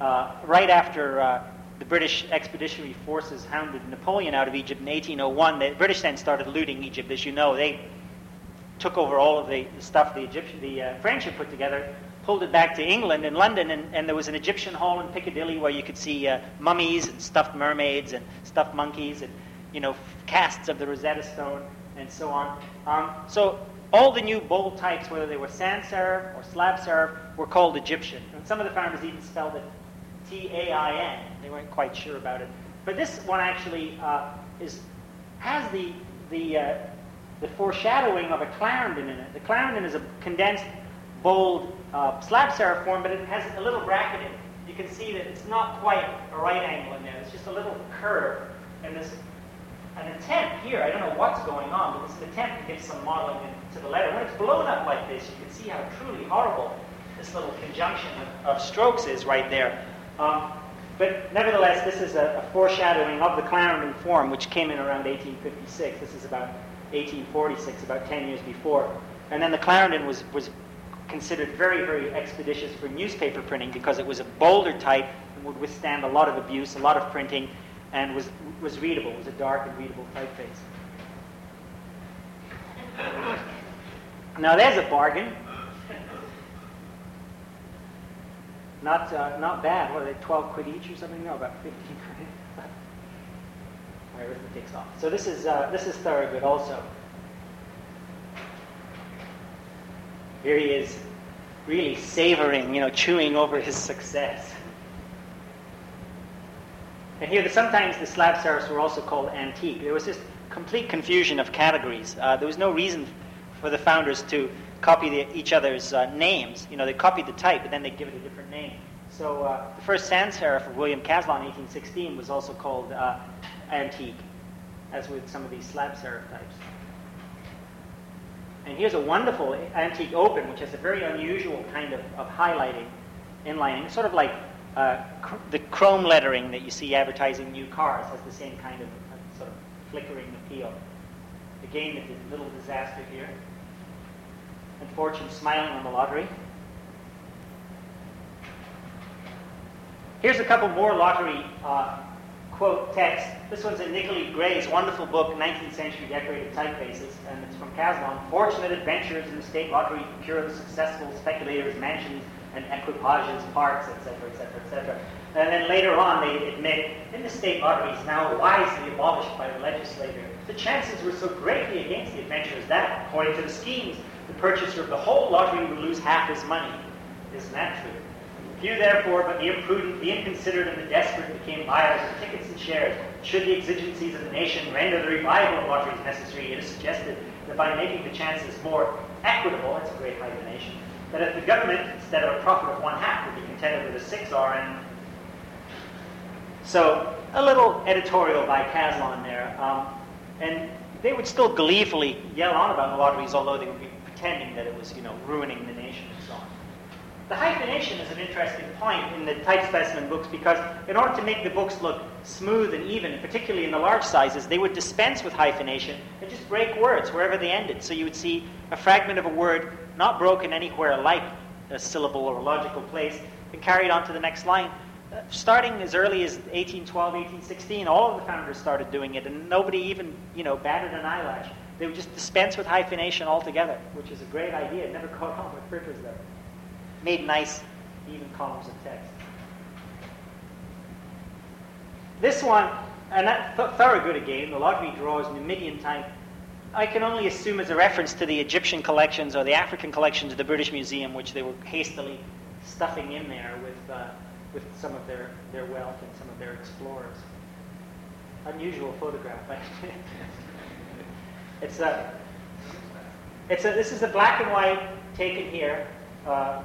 Uh, right after uh, the British expeditionary forces hounded Napoleon out of Egypt in 1801. The British then started looting Egypt, as you know. They took over all of the stuff the Egyptian, the uh, French had put together, pulled it back to England and London, and, and there was an Egyptian hall in Piccadilly where you could see uh, mummies and stuffed mermaids and stuffed monkeys and you know casts of the Rosetta Stone and so on. Um, so all the new bold types, whether they were sans serif or slab serif, were called Egyptian. And some of the farmers even spelled it T-A-I-N. They weren't quite sure about it. But this one actually uh, is, has the, the, uh, the foreshadowing of a Clarendon in it. The Clarendon is a condensed, bold uh, slab serif form, but it has a little bracketing. You can see that it's not quite a right angle in there. It's just a little curve. And there's an attempt here, I don't know what's going on, but it's an attempt to give some modeling to the letter. When it's blown up like this, you can see how truly horrible this little conjunction of, of strokes is right there. Um, but nevertheless, this is a, a, foreshadowing of the Clarendon form, which came in around 1856. This is about 1846, about 10 years before. And then the Clarendon was, was considered very, very expeditious for newspaper printing because it was a bolder type and would withstand a lot of abuse, a lot of printing, and was, was readable. It was a dark and readable typeface. Now there's a bargain. Not, uh, not bad. What are they, 12 quid each or something? No, about 15 quid. My arithmetic's off. So this is, uh, this is Thorowgood also. Here he is, really savoring, you know, chewing over his success. And here, the, sometimes the slab serifs were also called antique. There was just complete confusion of categories. Uh, there was no reason for the founders to copy the, each other's uh, names. You know, they copied the type, but then they give it a different name. So uh, the first sans serif of William Caslon in 1816 was also called uh, antique, as with some of these slab serif types. And here's a wonderful antique open, which has a very unusual kind of, of highlighting, inlining, sort of like uh, cr- the chrome lettering that you see advertising new cars has the same kind of uh, sort of flickering appeal. Again, a little disaster here and fortune smiling on the lottery. Here's a couple more lottery uh, quote texts. This one's in Nicolete Gray's wonderful book, 19th Century Decorated Typefaces, and it's from Caslon. Fortunate adventurers in the state lottery procure the successful speculators mansions and equipages, parks, etc., etc., etc. And then later on, they admit, in the state lotteries now wisely abolished by the legislature, the chances were so greatly against the adventurers that, according to the schemes, the purchaser of the whole lottery would lose half his money. Isn't that true? Few, therefore, but the imprudent, the inconsiderate, and the desperate became buyers of tickets and shares. Should the exigencies of the nation render the revival of lotteries necessary, it is suggested that by making the chances more equitable, it's a great hyphenation, that if the government, instead of a profit of one half, would be contented with a six RN. So, a little editorial by Caslon there. Um, and they would still gleefully yell on about the lotteries, although they would be pretending that it was, you know, ruining the nation. The hyphenation is an interesting point in the type specimen books because in order to make the books look smooth and even, particularly in the large sizes, they would dispense with hyphenation and just break words wherever they ended. So you would see a fragment of a word not broken anywhere like a syllable or a logical place and carried on to the next line. Uh, starting as early as 1812, 1816, all of the founders started doing it, and nobody even, you know, batted an eyelash. They would just dispense with hyphenation altogether, which is a great idea. It never caught on with printers, though. Made nice, even columns of text. This one, and that th- Thorowgood again, the lottery draws Numidian type. I can only assume as a reference to the Egyptian collections or the African collections of the British Museum, which they were hastily stuffing in there with, uh, with some of their, their wealth and some of their explorers. Unusual photograph. it's a, it's a, this is a black and white taken here. Uh,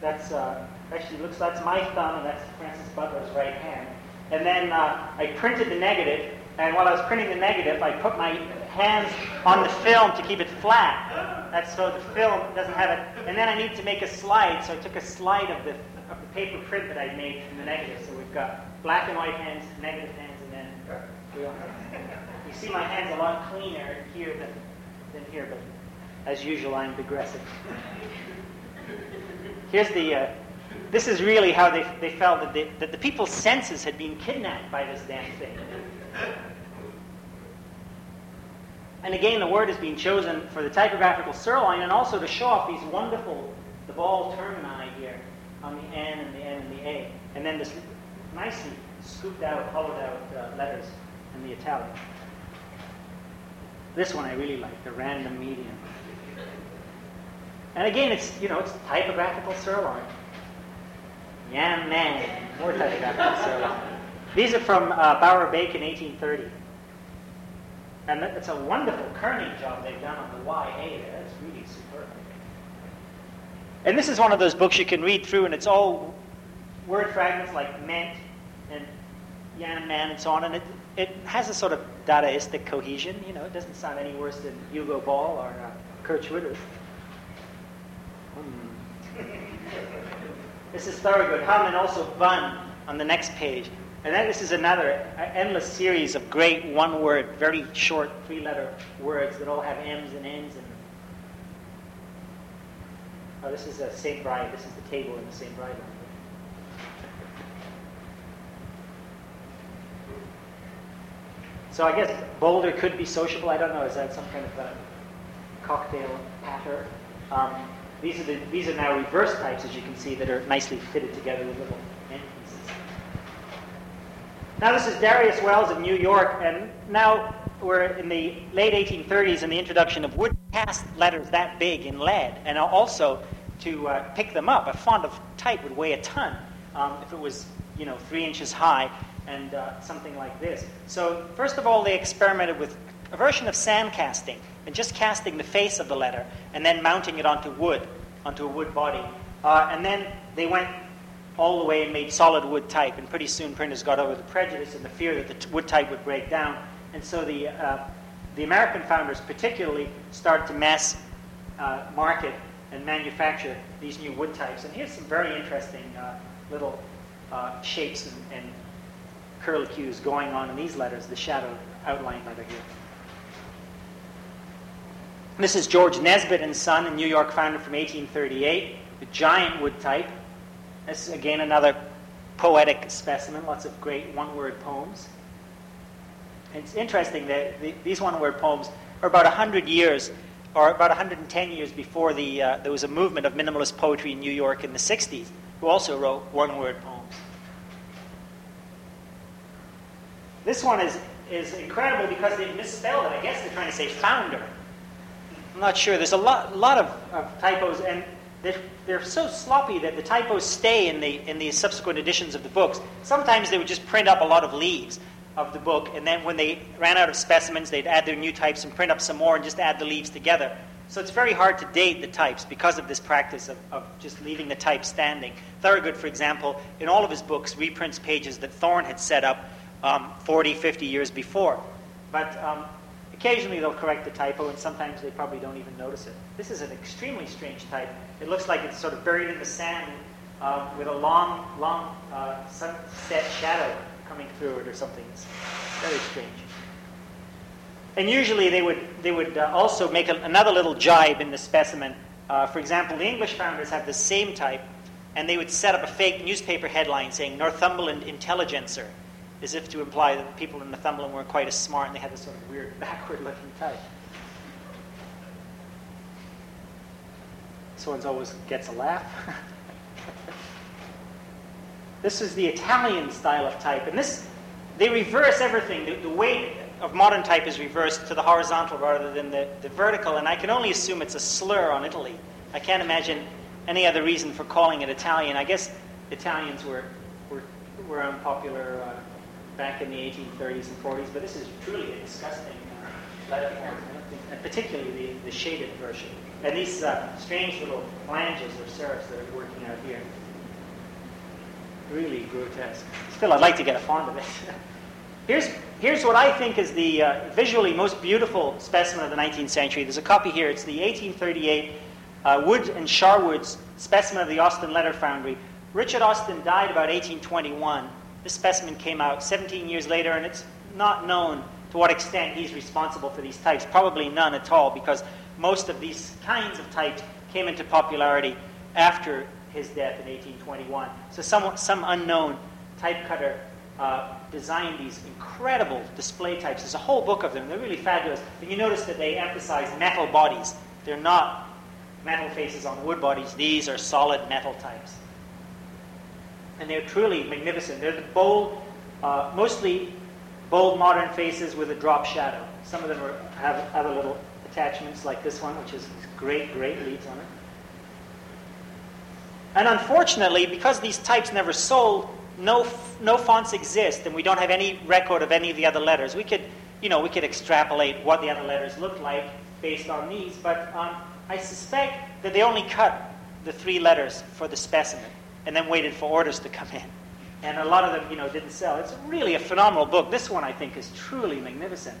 that's uh, actually looks that's my thumb and that's Francis Butler's right hand. And then uh, I printed the negative, and while I was printing the negative, I put my hands on the film to keep it flat. That's so the film doesn't have it. And then I need to make a slide, so I took a slide of the of the paper print that I made from the negative. So we've got black and white hands, negative hands, and then. You see my hands a lot cleaner here than, than here, but as usual, I'm digressing. Here's the. Uh, this is really how they, they felt that, they, that the people's senses had been kidnapped by this damn thing. And again, the word is being chosen for the typographical sirloin and also to show off these wonderful, the ball termini here on the N and the N and the A. And then this nicely scooped out, hollowed out uh, letters in the italic. This one I really like, the random medium. And again, it's, you know, it's typographical sirloin. Yeah, man. More typographical sirloin. These are from uh, Bower Bacon, 1830. And it's a wonderful kerning job they've done on the YA there. That's really superb. And this is one of those books you can read through, and it's all word fragments like meant and yan, man, and so on. And it, it has a sort of Dadaistic cohesion. You know, it doesn't sound any worse than Hugo Ball or uh, Kurt Schwitters. Hmm. this is Thorowgood. Hum and also Bun on the next page. And then this is another endless series of great one word, very short three letter words that all have M's and N's. And oh, this is a St. Bride. This is the table in the St. Language. So I guess Boulder could be sociable. I don't know. Is that some kind of a cocktail patter? Um, these are the these are now reverse types, as you can see, that are nicely fitted together with little end pieces. Now this is Darius Wells of New York, and now we're in the late 1830s and the introduction of wood cast letters that big in lead, and also to uh, pick them up. A font of type would weigh a ton um, if it was, you know, three inches high and uh, something like this. So first of all, they experimented with a version of sand casting and just casting the face of the letter and then mounting it onto wood, onto a wood body. Uh, and then they went all the way and made solid wood type. And pretty soon printers got over the prejudice and the fear that the t- wood type would break down. And so the, uh, the American founders particularly started to mass uh, market and manufacture these new wood types. And here's some very interesting uh, little uh, shapes and, and curlicues going on in these letters, the shadow outline letter here. This is George Nesbitt and Son, a New York founder from 1838, the giant wood type. This is again another poetic specimen, lots of great one-word poems. It's interesting that the, these one-word poems are about 100 years, or about 110 years before the, uh, there was a movement of minimalist poetry in New York in the 60s, who also wrote one-word poems. This one is, is incredible because they misspelled it. I guess they're trying to say founder. I'm not sure. There's a lot, lot of, of typos, and they're, they're so sloppy that the typos stay in the, in the subsequent editions of the books. Sometimes they would just print up a lot of leaves of the book, and then when they ran out of specimens, they'd add their new types and print up some more and just add the leaves together. So it's very hard to date the types because of this practice of, of just leaving the type standing. Thorowgood, for example, in all of his books, reprints pages that Thorne had set up um, 40, 50 years before. But um, occasionally they'll correct the typo, and sometimes they probably don't even notice it. This is an extremely strange type. It looks like it's sort of buried in the sand uh, with a long, long uh, sunset shadow coming through it or something. It's very strange. And usually they would, they would uh, also make a, another little jibe in the specimen. Uh, for example, the English founders have the same type, and they would set up a fake newspaper headline saying Northumberland Intelligencer as if to imply that people in Northumberland weren't quite as smart and they had this sort of weird backward looking type. This one always gets a laugh. this is the Italian style of type, and this they reverse everything. The, the weight of modern type is reversed to the horizontal rather than the, the vertical, and I can only assume it's a slur on Italy. I can't imagine any other reason for calling it Italian. I guess Italians were were, were unpopular. Uh, back in the 1830s and 40s, but this is truly a disgusting uh, letter form, and particularly the, the shaded version. And these uh, strange little flanges or serifs that are working out here. Really grotesque. Still, I'd like to get a font of it. here's, here's what I think is the uh, visually most beautiful specimen of the 19th century. There's a copy here. It's the 1838 uh, Wood and Sharwood's specimen of the Austin Letter Foundry. Richard Austin died about 1821. This specimen came out 17 years later, and it's not known to what extent he's responsible for these types. Probably none at all, because most of these kinds of types came into popularity after his death in 1821. So some, some unknown type cutter uh, designed these incredible display types. There's a whole book of them. They're really fabulous. And you notice that they emphasize metal bodies. They're not metal faces on wood bodies. These are solid metal types and they're truly magnificent. They're the bold, uh, mostly bold modern faces with a drop shadow. Some of them are, have other little attachments like this one, which is great, great leads on it. And unfortunately, because these types never sold, no, no fonts exist, and we don't have any record of any of the other letters. We could, you know, we could extrapolate what the other letters looked like based on these, but um, I suspect that they only cut the three letters for the specimen and then waited for orders to come in. And a lot of them, you know, didn't sell. It's really a phenomenal book. This one, I think, is truly magnificent.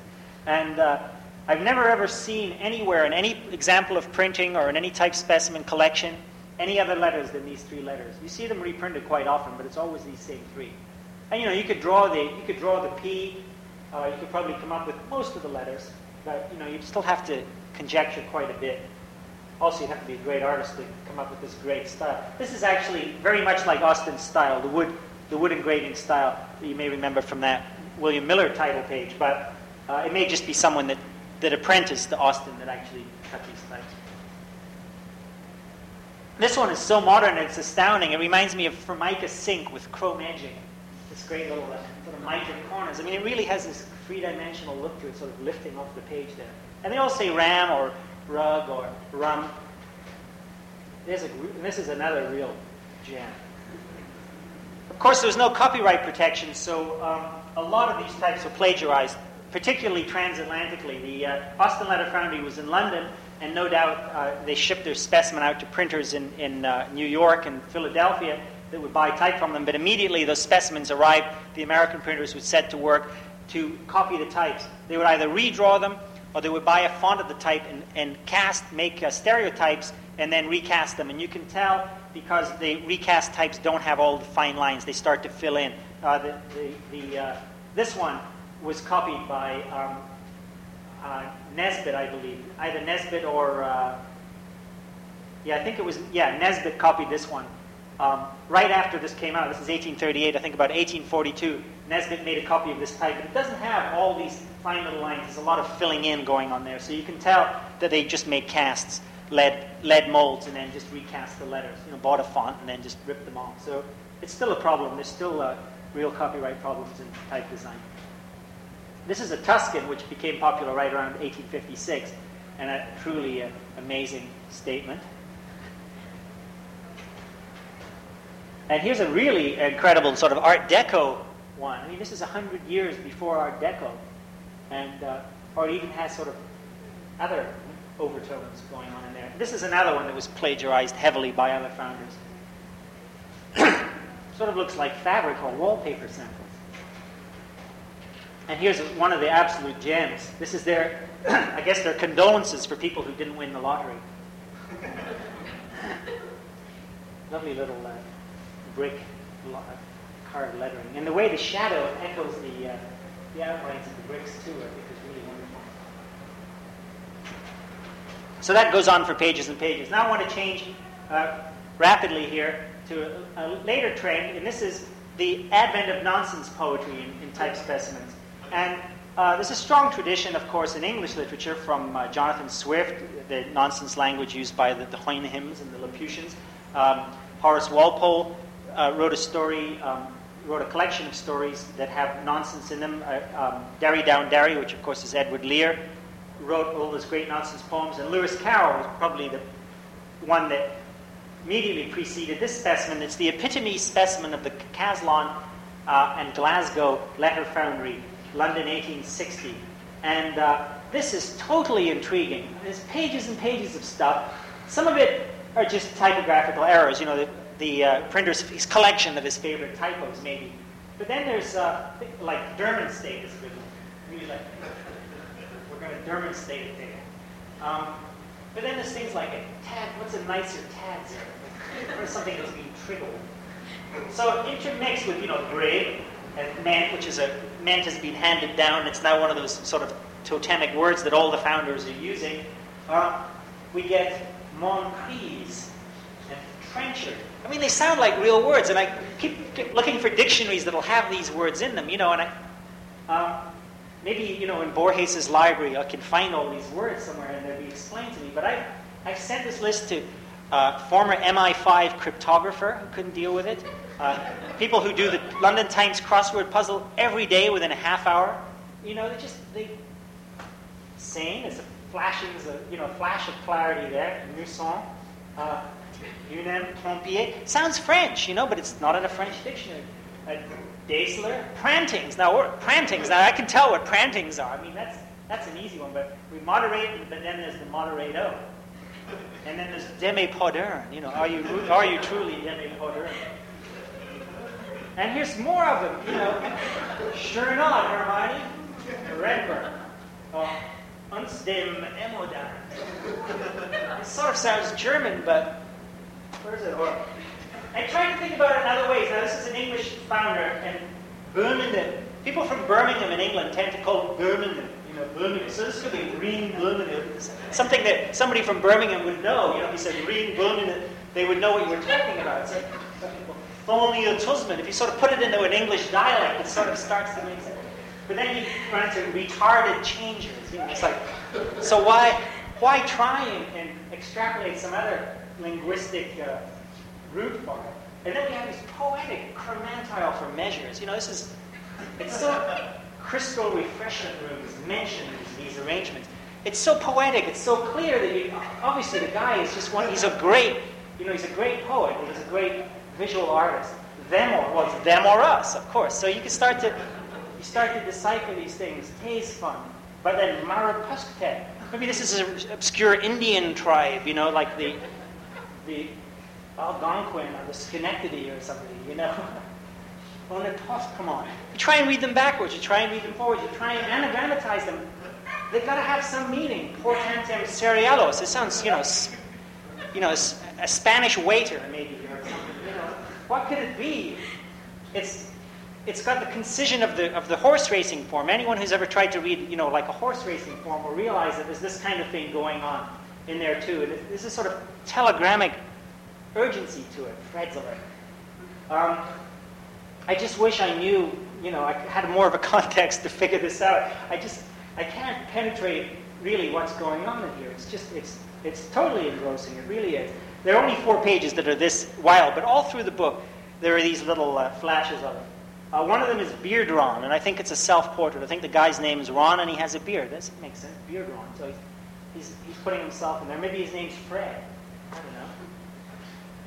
And uh, I've never ever seen anywhere in any example of printing or in any type specimen collection any other letters than these three letters. You see them reprinted quite often, but it's always these same three. And you know, you could draw the you could draw the P. Uh, you could probably come up with most of the letters, but you know, you'd still have to conjecture quite a bit. Also, you'd have to be a great artist to come up with this great style. This is actually very much like Austin's style, the wood, the wood engraving style that you may remember from that William Miller title page. But uh, it may just be someone that, that apprenticed to Austin that actually cut these types. This one is so modern, it's astounding. It reminds me of Formica Sink with chrome edging. This great little uh, sort of mitered corners. I mean, it really has this three-dimensional look to it, sort of lifting off the page there. And they all say ram or rug or rum. There's a, this is another real gem. Of course, there's no copyright protection, so um, a lot of these types are plagiarized, particularly transatlantically. The uh, Austin Letter Foundry was in London, and no doubt uh, they shipped their specimen out to printers in, in uh, New York and Philadelphia that would buy type from them. But immediately those specimens arrived, the American printers would set to work to copy the types. They would either redraw them or they would buy a font of the type and, and cast, make uh, stereotypes, and then recast them. And you can tell because the recast types don't have all the fine lines; they start to fill in. Uh, the, the, the uh, this one was copied by um, uh, Nesbitt, I believe, either Nesbitt or uh, yeah, I think it was yeah Nesbitt copied this one. Um, right after this came out, this is 1838, I think about 1842, Nesbitt made a copy of this type, but it doesn't have all these fine little lines. There's a lot of filling in going on there. So you can tell that they just made casts, lead, lead molds, and then just recast the letters. You know, bought a font and then just ripped them off. So it's still a problem. There's still uh, real copyright problems in type design. This is a Tuscan, which became popular right around 1856, and a truly uh, amazing statement. And here's a really incredible sort of Art Deco one. I mean, this is 100 years before Art Deco, and uh, or even has sort of other overtones going on in there. This is another one that was plagiarized heavily by other founders. sort of looks like fabric or wallpaper samples. And here's one of the absolute gems. This is their, I guess, their condolences for people who didn't win the lottery. Lovely little uh, brick carved lettering. And the way the shadow echoes the, uh, the outlines of the bricks, too, I think is really wonderful. So that goes on for pages and pages. Now I want to change uh, rapidly here to a, a, later trend, and this is the advent of nonsense poetry in, in type specimens. And uh, there's a strong tradition, of course, in English literature from uh, Jonathan Swift, the nonsense language used by the, the Houyhnhnms and the Laputians. Um, Horace Walpole uh, wrote a story, um, wrote a collection of stories that have nonsense in them. Uh, um, Derry Down Derry, which of course is Edward Lear, wrote all those great nonsense poems. And Lewis Carroll was probably the one that immediately preceded this specimen. It's the epitome specimen of the Caslon uh, and Glasgow letter foundry, London 1860. And uh, this is totally intriguing. There's pages and pages of stuff. Some of it are just typographical errors. You know, the, the uh, printer's his collection of his favorite typos, maybe. But then there's uh, like Dermonstate is a good. Really like, we're going to Dermonstate it there. Um, but then there's things like a tag. What's a nicer tag there? Or something that's being triggled. So intermixed with you know brig and ment, which is a ment has been handed down. It's now one of those sort of totemic words that all the founders are using. Uh, we get and I mean, they sound like real words, and I keep, looking for dictionaries that'll have these words in them, you know, and I, um, maybe, you know, in Borges's library, I can find all these words somewhere and they'll be explained to me. But I, I sent this list to uh, former MI5 cryptographer who couldn't deal with it, uh, people who do the London Times crossword puzzle every day within a half hour. You know, they just, they, sane, it's a flashing, you know, flash of clarity there, new song. Uh, trompier. Sounds French, you know, but it's not in a French dictionary. Uh, Daisler, prantings. Now, prantings. Now, I can tell what prantings are. I mean, that's that's an easy one. But we moderate, but then there's the moderato, and then there's demi podern. You know, are you are you truly demi podern? And here's more of them. You know, sure not, Hermione. Redburn. Oh, uns dem Emodern. It sort of sounds German, but where is it? Or, I tried to think about it in other ways. Now, this is an English founder, and Birmingham. People from Birmingham in England tend to call it Birmingham. You know, Birmingham. So this could be green Birmingham. Something that somebody from Birmingham would know. You know, you said green Birmingham, they would know what you were talking about. So, Thornley Tusman. If you sort of put it into an English dialect, it sort of starts to make sense. But then you run into retarded changes. You know, it's like, so why, why try and, and extrapolate some other linguistic uh, root for it? And then we have these poetic chromantile for measures. You know, this is, it's so crystal refreshment rooms mentioned these, these arrangements. It's so poetic. It's so clear that you, obviously the guy is just one. He's a great, you know, he's a great poet. He's a great visual artist. Them or well, it's them or us, of course. So you can start to you start to decipher these things. Taste fun. But then Marapuskte. Maybe this is an obscure Indian tribe, you know, like the the Algonquin or the Schenectady or something, you know. On come on. You try and read them backwards, you try and read them forwards, you try and anagrammatize them. They've got to have some meaning. Portantem cerealos. It sounds, you know, you know, a Spanish waiter, maybe, or. You know, what could it be? It's it's got the concision of the, of the horse racing form. Anyone who's ever tried to read, you know, like a horse racing form will realize that there's this kind of thing going on in there too. And there's this sort of telegrammic urgency to it, of it. Um, I just wish I knew, you know, I had more of a context to figure this out. I just, I can't penetrate really what's going on in here. It's just, it's, it's totally engrossing. It really is. There are only four pages that are this wild, but all through the book, there are these little uh, flashes of it. Uh, one of them is Beard Ron, and I think it's a self-portrait. I think the guy's name is Ron, and he has a beard. That makes sense, Beard Ron. So he's, he's, putting himself in there. Maybe his name's Fred. I don't know.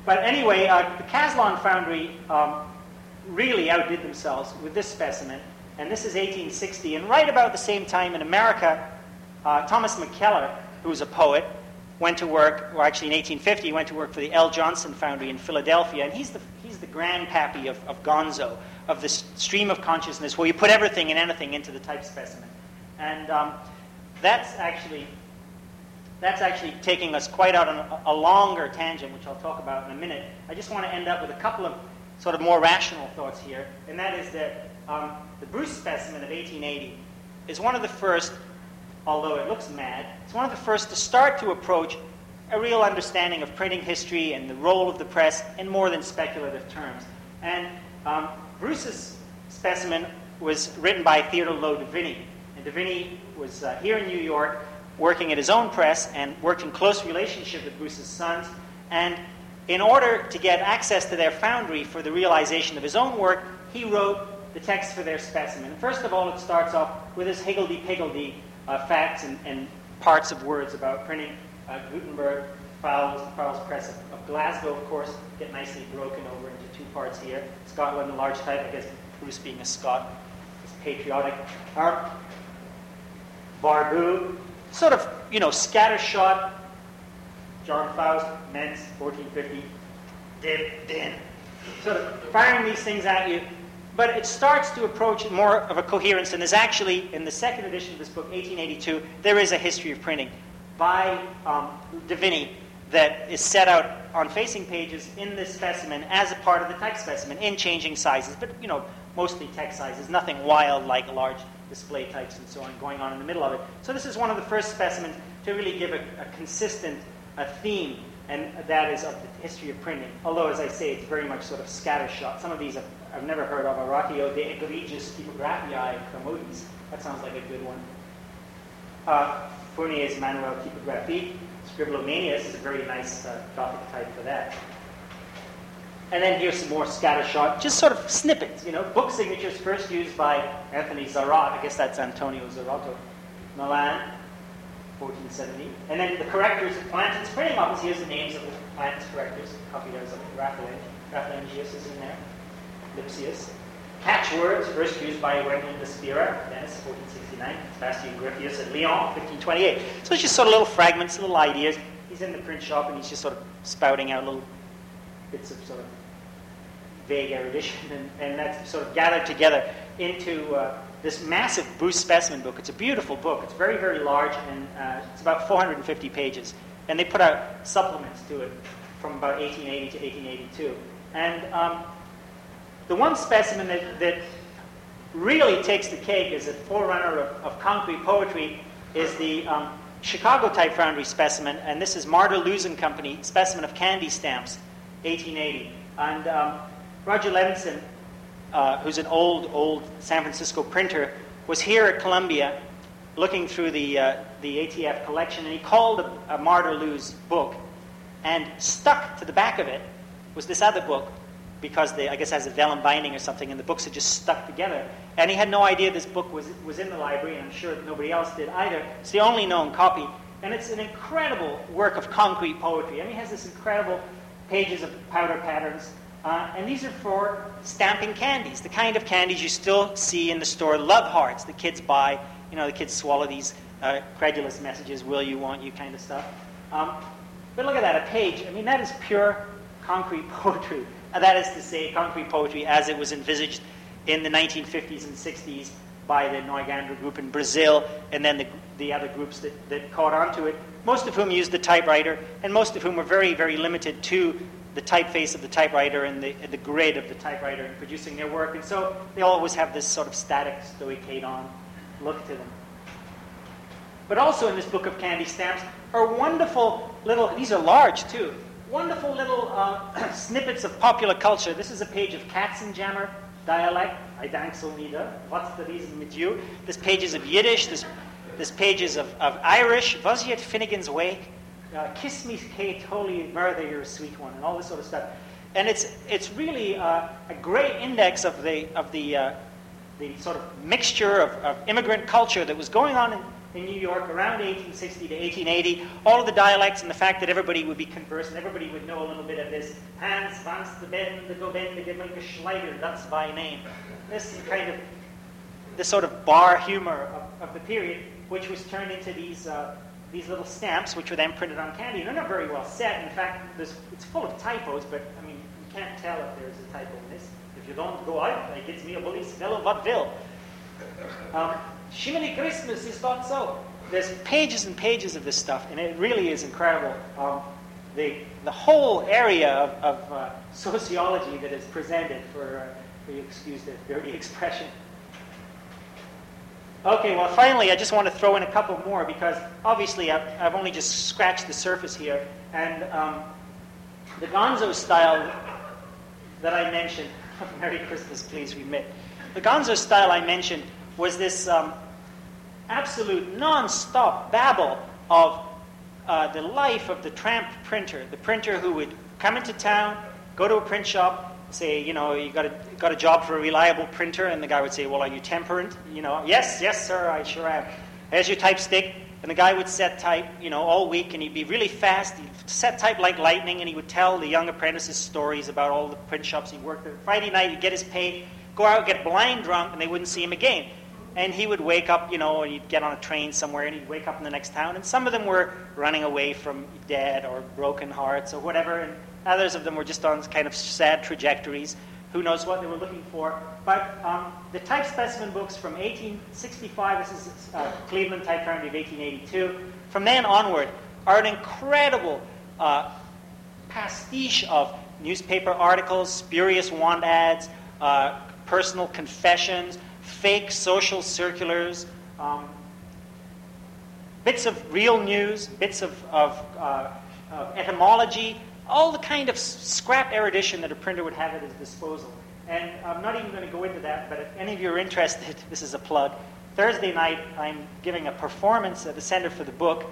But anyway, uh, the Caslon Foundry um, really outdid themselves with this specimen, and this is 1860. And right about the same time in America, uh, Thomas MacKellar, who was a poet, went to work, or actually in 1850, he went to work for the L. Johnson Foundry in Philadelphia, and he's the, he's the grandpappy of, of Gonzo of this stream of consciousness where you put everything and anything into the type specimen. And um, that's actually that's actually taking us quite out on a, longer tangent, which I'll talk about in a minute. I just want to end up with a couple of sort of more rational thoughts here, and that is that um, the Bruce specimen of 1880 is one of the first, although it looks mad, it's one of the first to start to approach a real understanding of printing history and the role of the press in more than speculative terms. And um, Bruce's specimen was written by Theodore Low de Vinne. And de Vinne was uh, here in New York working at his own press and worked in close relationship with Bruce's sons. And in order to get access to their foundry for the realization of his own work, he wrote the text for their specimen. First of all, it starts off with his higgledy-piggledy uh, facts and, and, parts of words about printing. Uh, Gutenberg files, Foulis Press of, of Glasgow, of course, get nicely broken over into two parts here. Scotland, large type, I guess Bruce being a Scot, is patriotic. Our Barbou, sort of, you know, scattershot. John Faust, Mentz, 1450, Dib, Din. Sort of firing these things at you. But it starts to approach more of a coherence, and there's actually, in the second edition of this book, 1882, there is a history of printing by um, de Vinne that is set out on facing pages in this specimen as a part of the text specimen in changing sizes, but you know, mostly text sizes, nothing wild like large display types and so on going on in the middle of it. So this is one of the first specimens to really give a, a consistent a theme, and that is of the history of printing. Although, as I say, it's very much sort of scattershot. Some of these I've, I've never heard of. Oratio de egregius typographiae commodis. That sounds like a good one. Uh, Fournier's Manuel Typographie. Scribblomanius is a very nice uh, Gothic type for that. And then here's some more scattershot, just sort of snippets, you know, book signatures first used by Anthony Zarot. I guess that's Antonio Zarotto. Milan, 1470. And then the correctors of Plantin's printing office, here's the names of the Plantin's correctors, copied as Raphelengius is in there, Lipsius. Catchwords, first used by Raymond de Spira, Venice, 1469. Sebastian Gryphius at Lyon, 1528. So it's just sort of little fragments, little ideas. He's in the print shop and he's just sort of spouting out little bits of sort of vague erudition, and, and that's sort of gathered together into uh, this massive Bruce specimen book. It's a beautiful book. It's very, very large, and uh, it's about 450 pages. And they put out supplements to it from about 1880 to 1882. And um, the one specimen that, that really takes the cake as a forerunner of, of concrete poetry is the um, Chicago Type Foundry specimen, and this is Marder Luse and Company specimen of candy stamps, 1880. And um, Roger Levinson, uh, who's an old, old San Francisco printer, was here at Columbia looking through the, uh, the ATF collection, and he called a, a Marder Luse book, and stuck to the back of it was this other book, because they, I guess, has a vellum binding or something, and the books had just stuck together. And he had no idea this book was, was in the library, and I'm sure nobody else did either. It's the only known copy. And it's an incredible work of concrete poetry. I mean, he has this incredible pages of powder patterns. Uh, and these are for stamping candies, the kind of candies you still see in the store, love hearts that kids buy. You know, the kids swallow these uh, credulous messages, will you, want you kind of stuff. Um, but look at that, a page. I mean, that is pure concrete poetry. And that is to say, concrete poetry as it was envisaged in the 1950s and 60s by the Noigandres group in Brazil, and then the, the other groups that, that caught on to it, most of whom used the typewriter, and most of whom were very, very limited to the typeface of the typewriter and the, the grid of the typewriter in producing their work. And so they always have this sort of static stoichedon look to them. But also in this book of candy stamps are wonderful little, these are large too, wonderful little uh, snippets of popular culture. This is a page of Katzenjammer dialect. I dank so nieder. What's the reason with you? This page is of Yiddish. This, this page is of, of Irish. Was yet Finnegan's Wake? Uh, Kiss me, Kate, holy murder, you're a sweet one, and all this sort of stuff. And it's, it's really uh, a great index of the, of the, uh, the sort of mixture of, of immigrant culture that was going on in, in New York around 1860 to 1880, all of the dialects and the fact that everybody would be conversant, everybody would know a little bit of this. Hans, Vans, the Ben, the Goben, the Gemmelke Schleider, that's by name. This is kind of the sort of bar humor of, of the period, which was turned into these, uh, these little stamps, which were then printed on candy. They're not very well set. In fact, it's full of typos, but I mean, you can't tell if there's a typo in this. If you don't go out, it gets me a bully smell of what will. Um, Shimony Christmas is not so. There's pages and pages of this stuff, and it really is incredible. Um, the, the whole area of, of uh, sociology that is presented for, uh, for you excuse the dirty expression. Okay, well, finally, I just want to throw in a couple more because obviously I've, I've only just scratched the surface here. And um, the gonzo style that I mentioned, Merry Christmas, please remit. The gonzo style I mentioned was this um, absolute non-stop babble of uh, the life of the tramp printer, the printer who would come into town, go to a print shop, say, you know, you got a, got a job for a reliable printer, and the guy would say, well, are you temperate? You know, yes, yes, sir, I sure am. Here's your type stick. And the guy would set type, you know, all week, and he'd be really fast. He'd set type like lightning, and he would tell the young apprentices stories about all the print shops he worked at. Friday night, he'd get his pay, go out, get blind drunk, and they wouldn't see him again. And he would wake up, you know, and he'd get on a train somewhere, and he'd wake up in the next town. And some of them were running away from dead or broken hearts or whatever, and others of them were just on kind of sad trajectories. Who knows what they were looking for? But um, the type specimen books from 1865, this is uh, Cleveland Type Foundry of 1882, from then onward are an incredible uh, pastiche of newspaper articles, spurious want ads, uh, personal confessions, fake social circulars, um, bits of real news, bits of, of, uh, of, etymology, all the kind of scrap erudition that a printer would have at his disposal. And I'm not even going to go into that, but if any of you are interested, this is a plug. Thursday night, I'm giving a performance at the Center for the Book,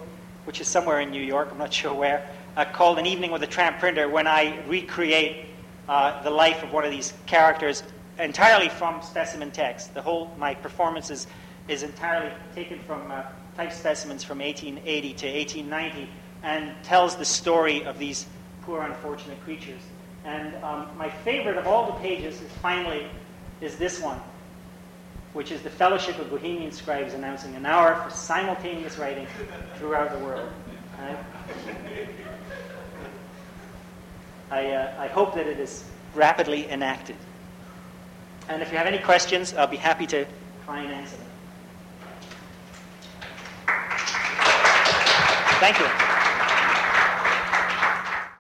which is somewhere in New York, I'm not sure where, uh, called An Evening with a Tramp Printer, when I recreate uh, the life of one of these characters entirely from specimen text. The whole my performance is, is entirely taken from uh, type specimens from 1880 to 1890 and tells the story of these poor unfortunate creatures. And um, my favorite of all the pages is finally is this one, which is the Fellowship of Bohemian Scribes announcing an hour for simultaneous writing throughout the world. I, uh, I hope that it is rapidly enacted. And if you have any questions, I'll be happy to try and answer them. Thank you.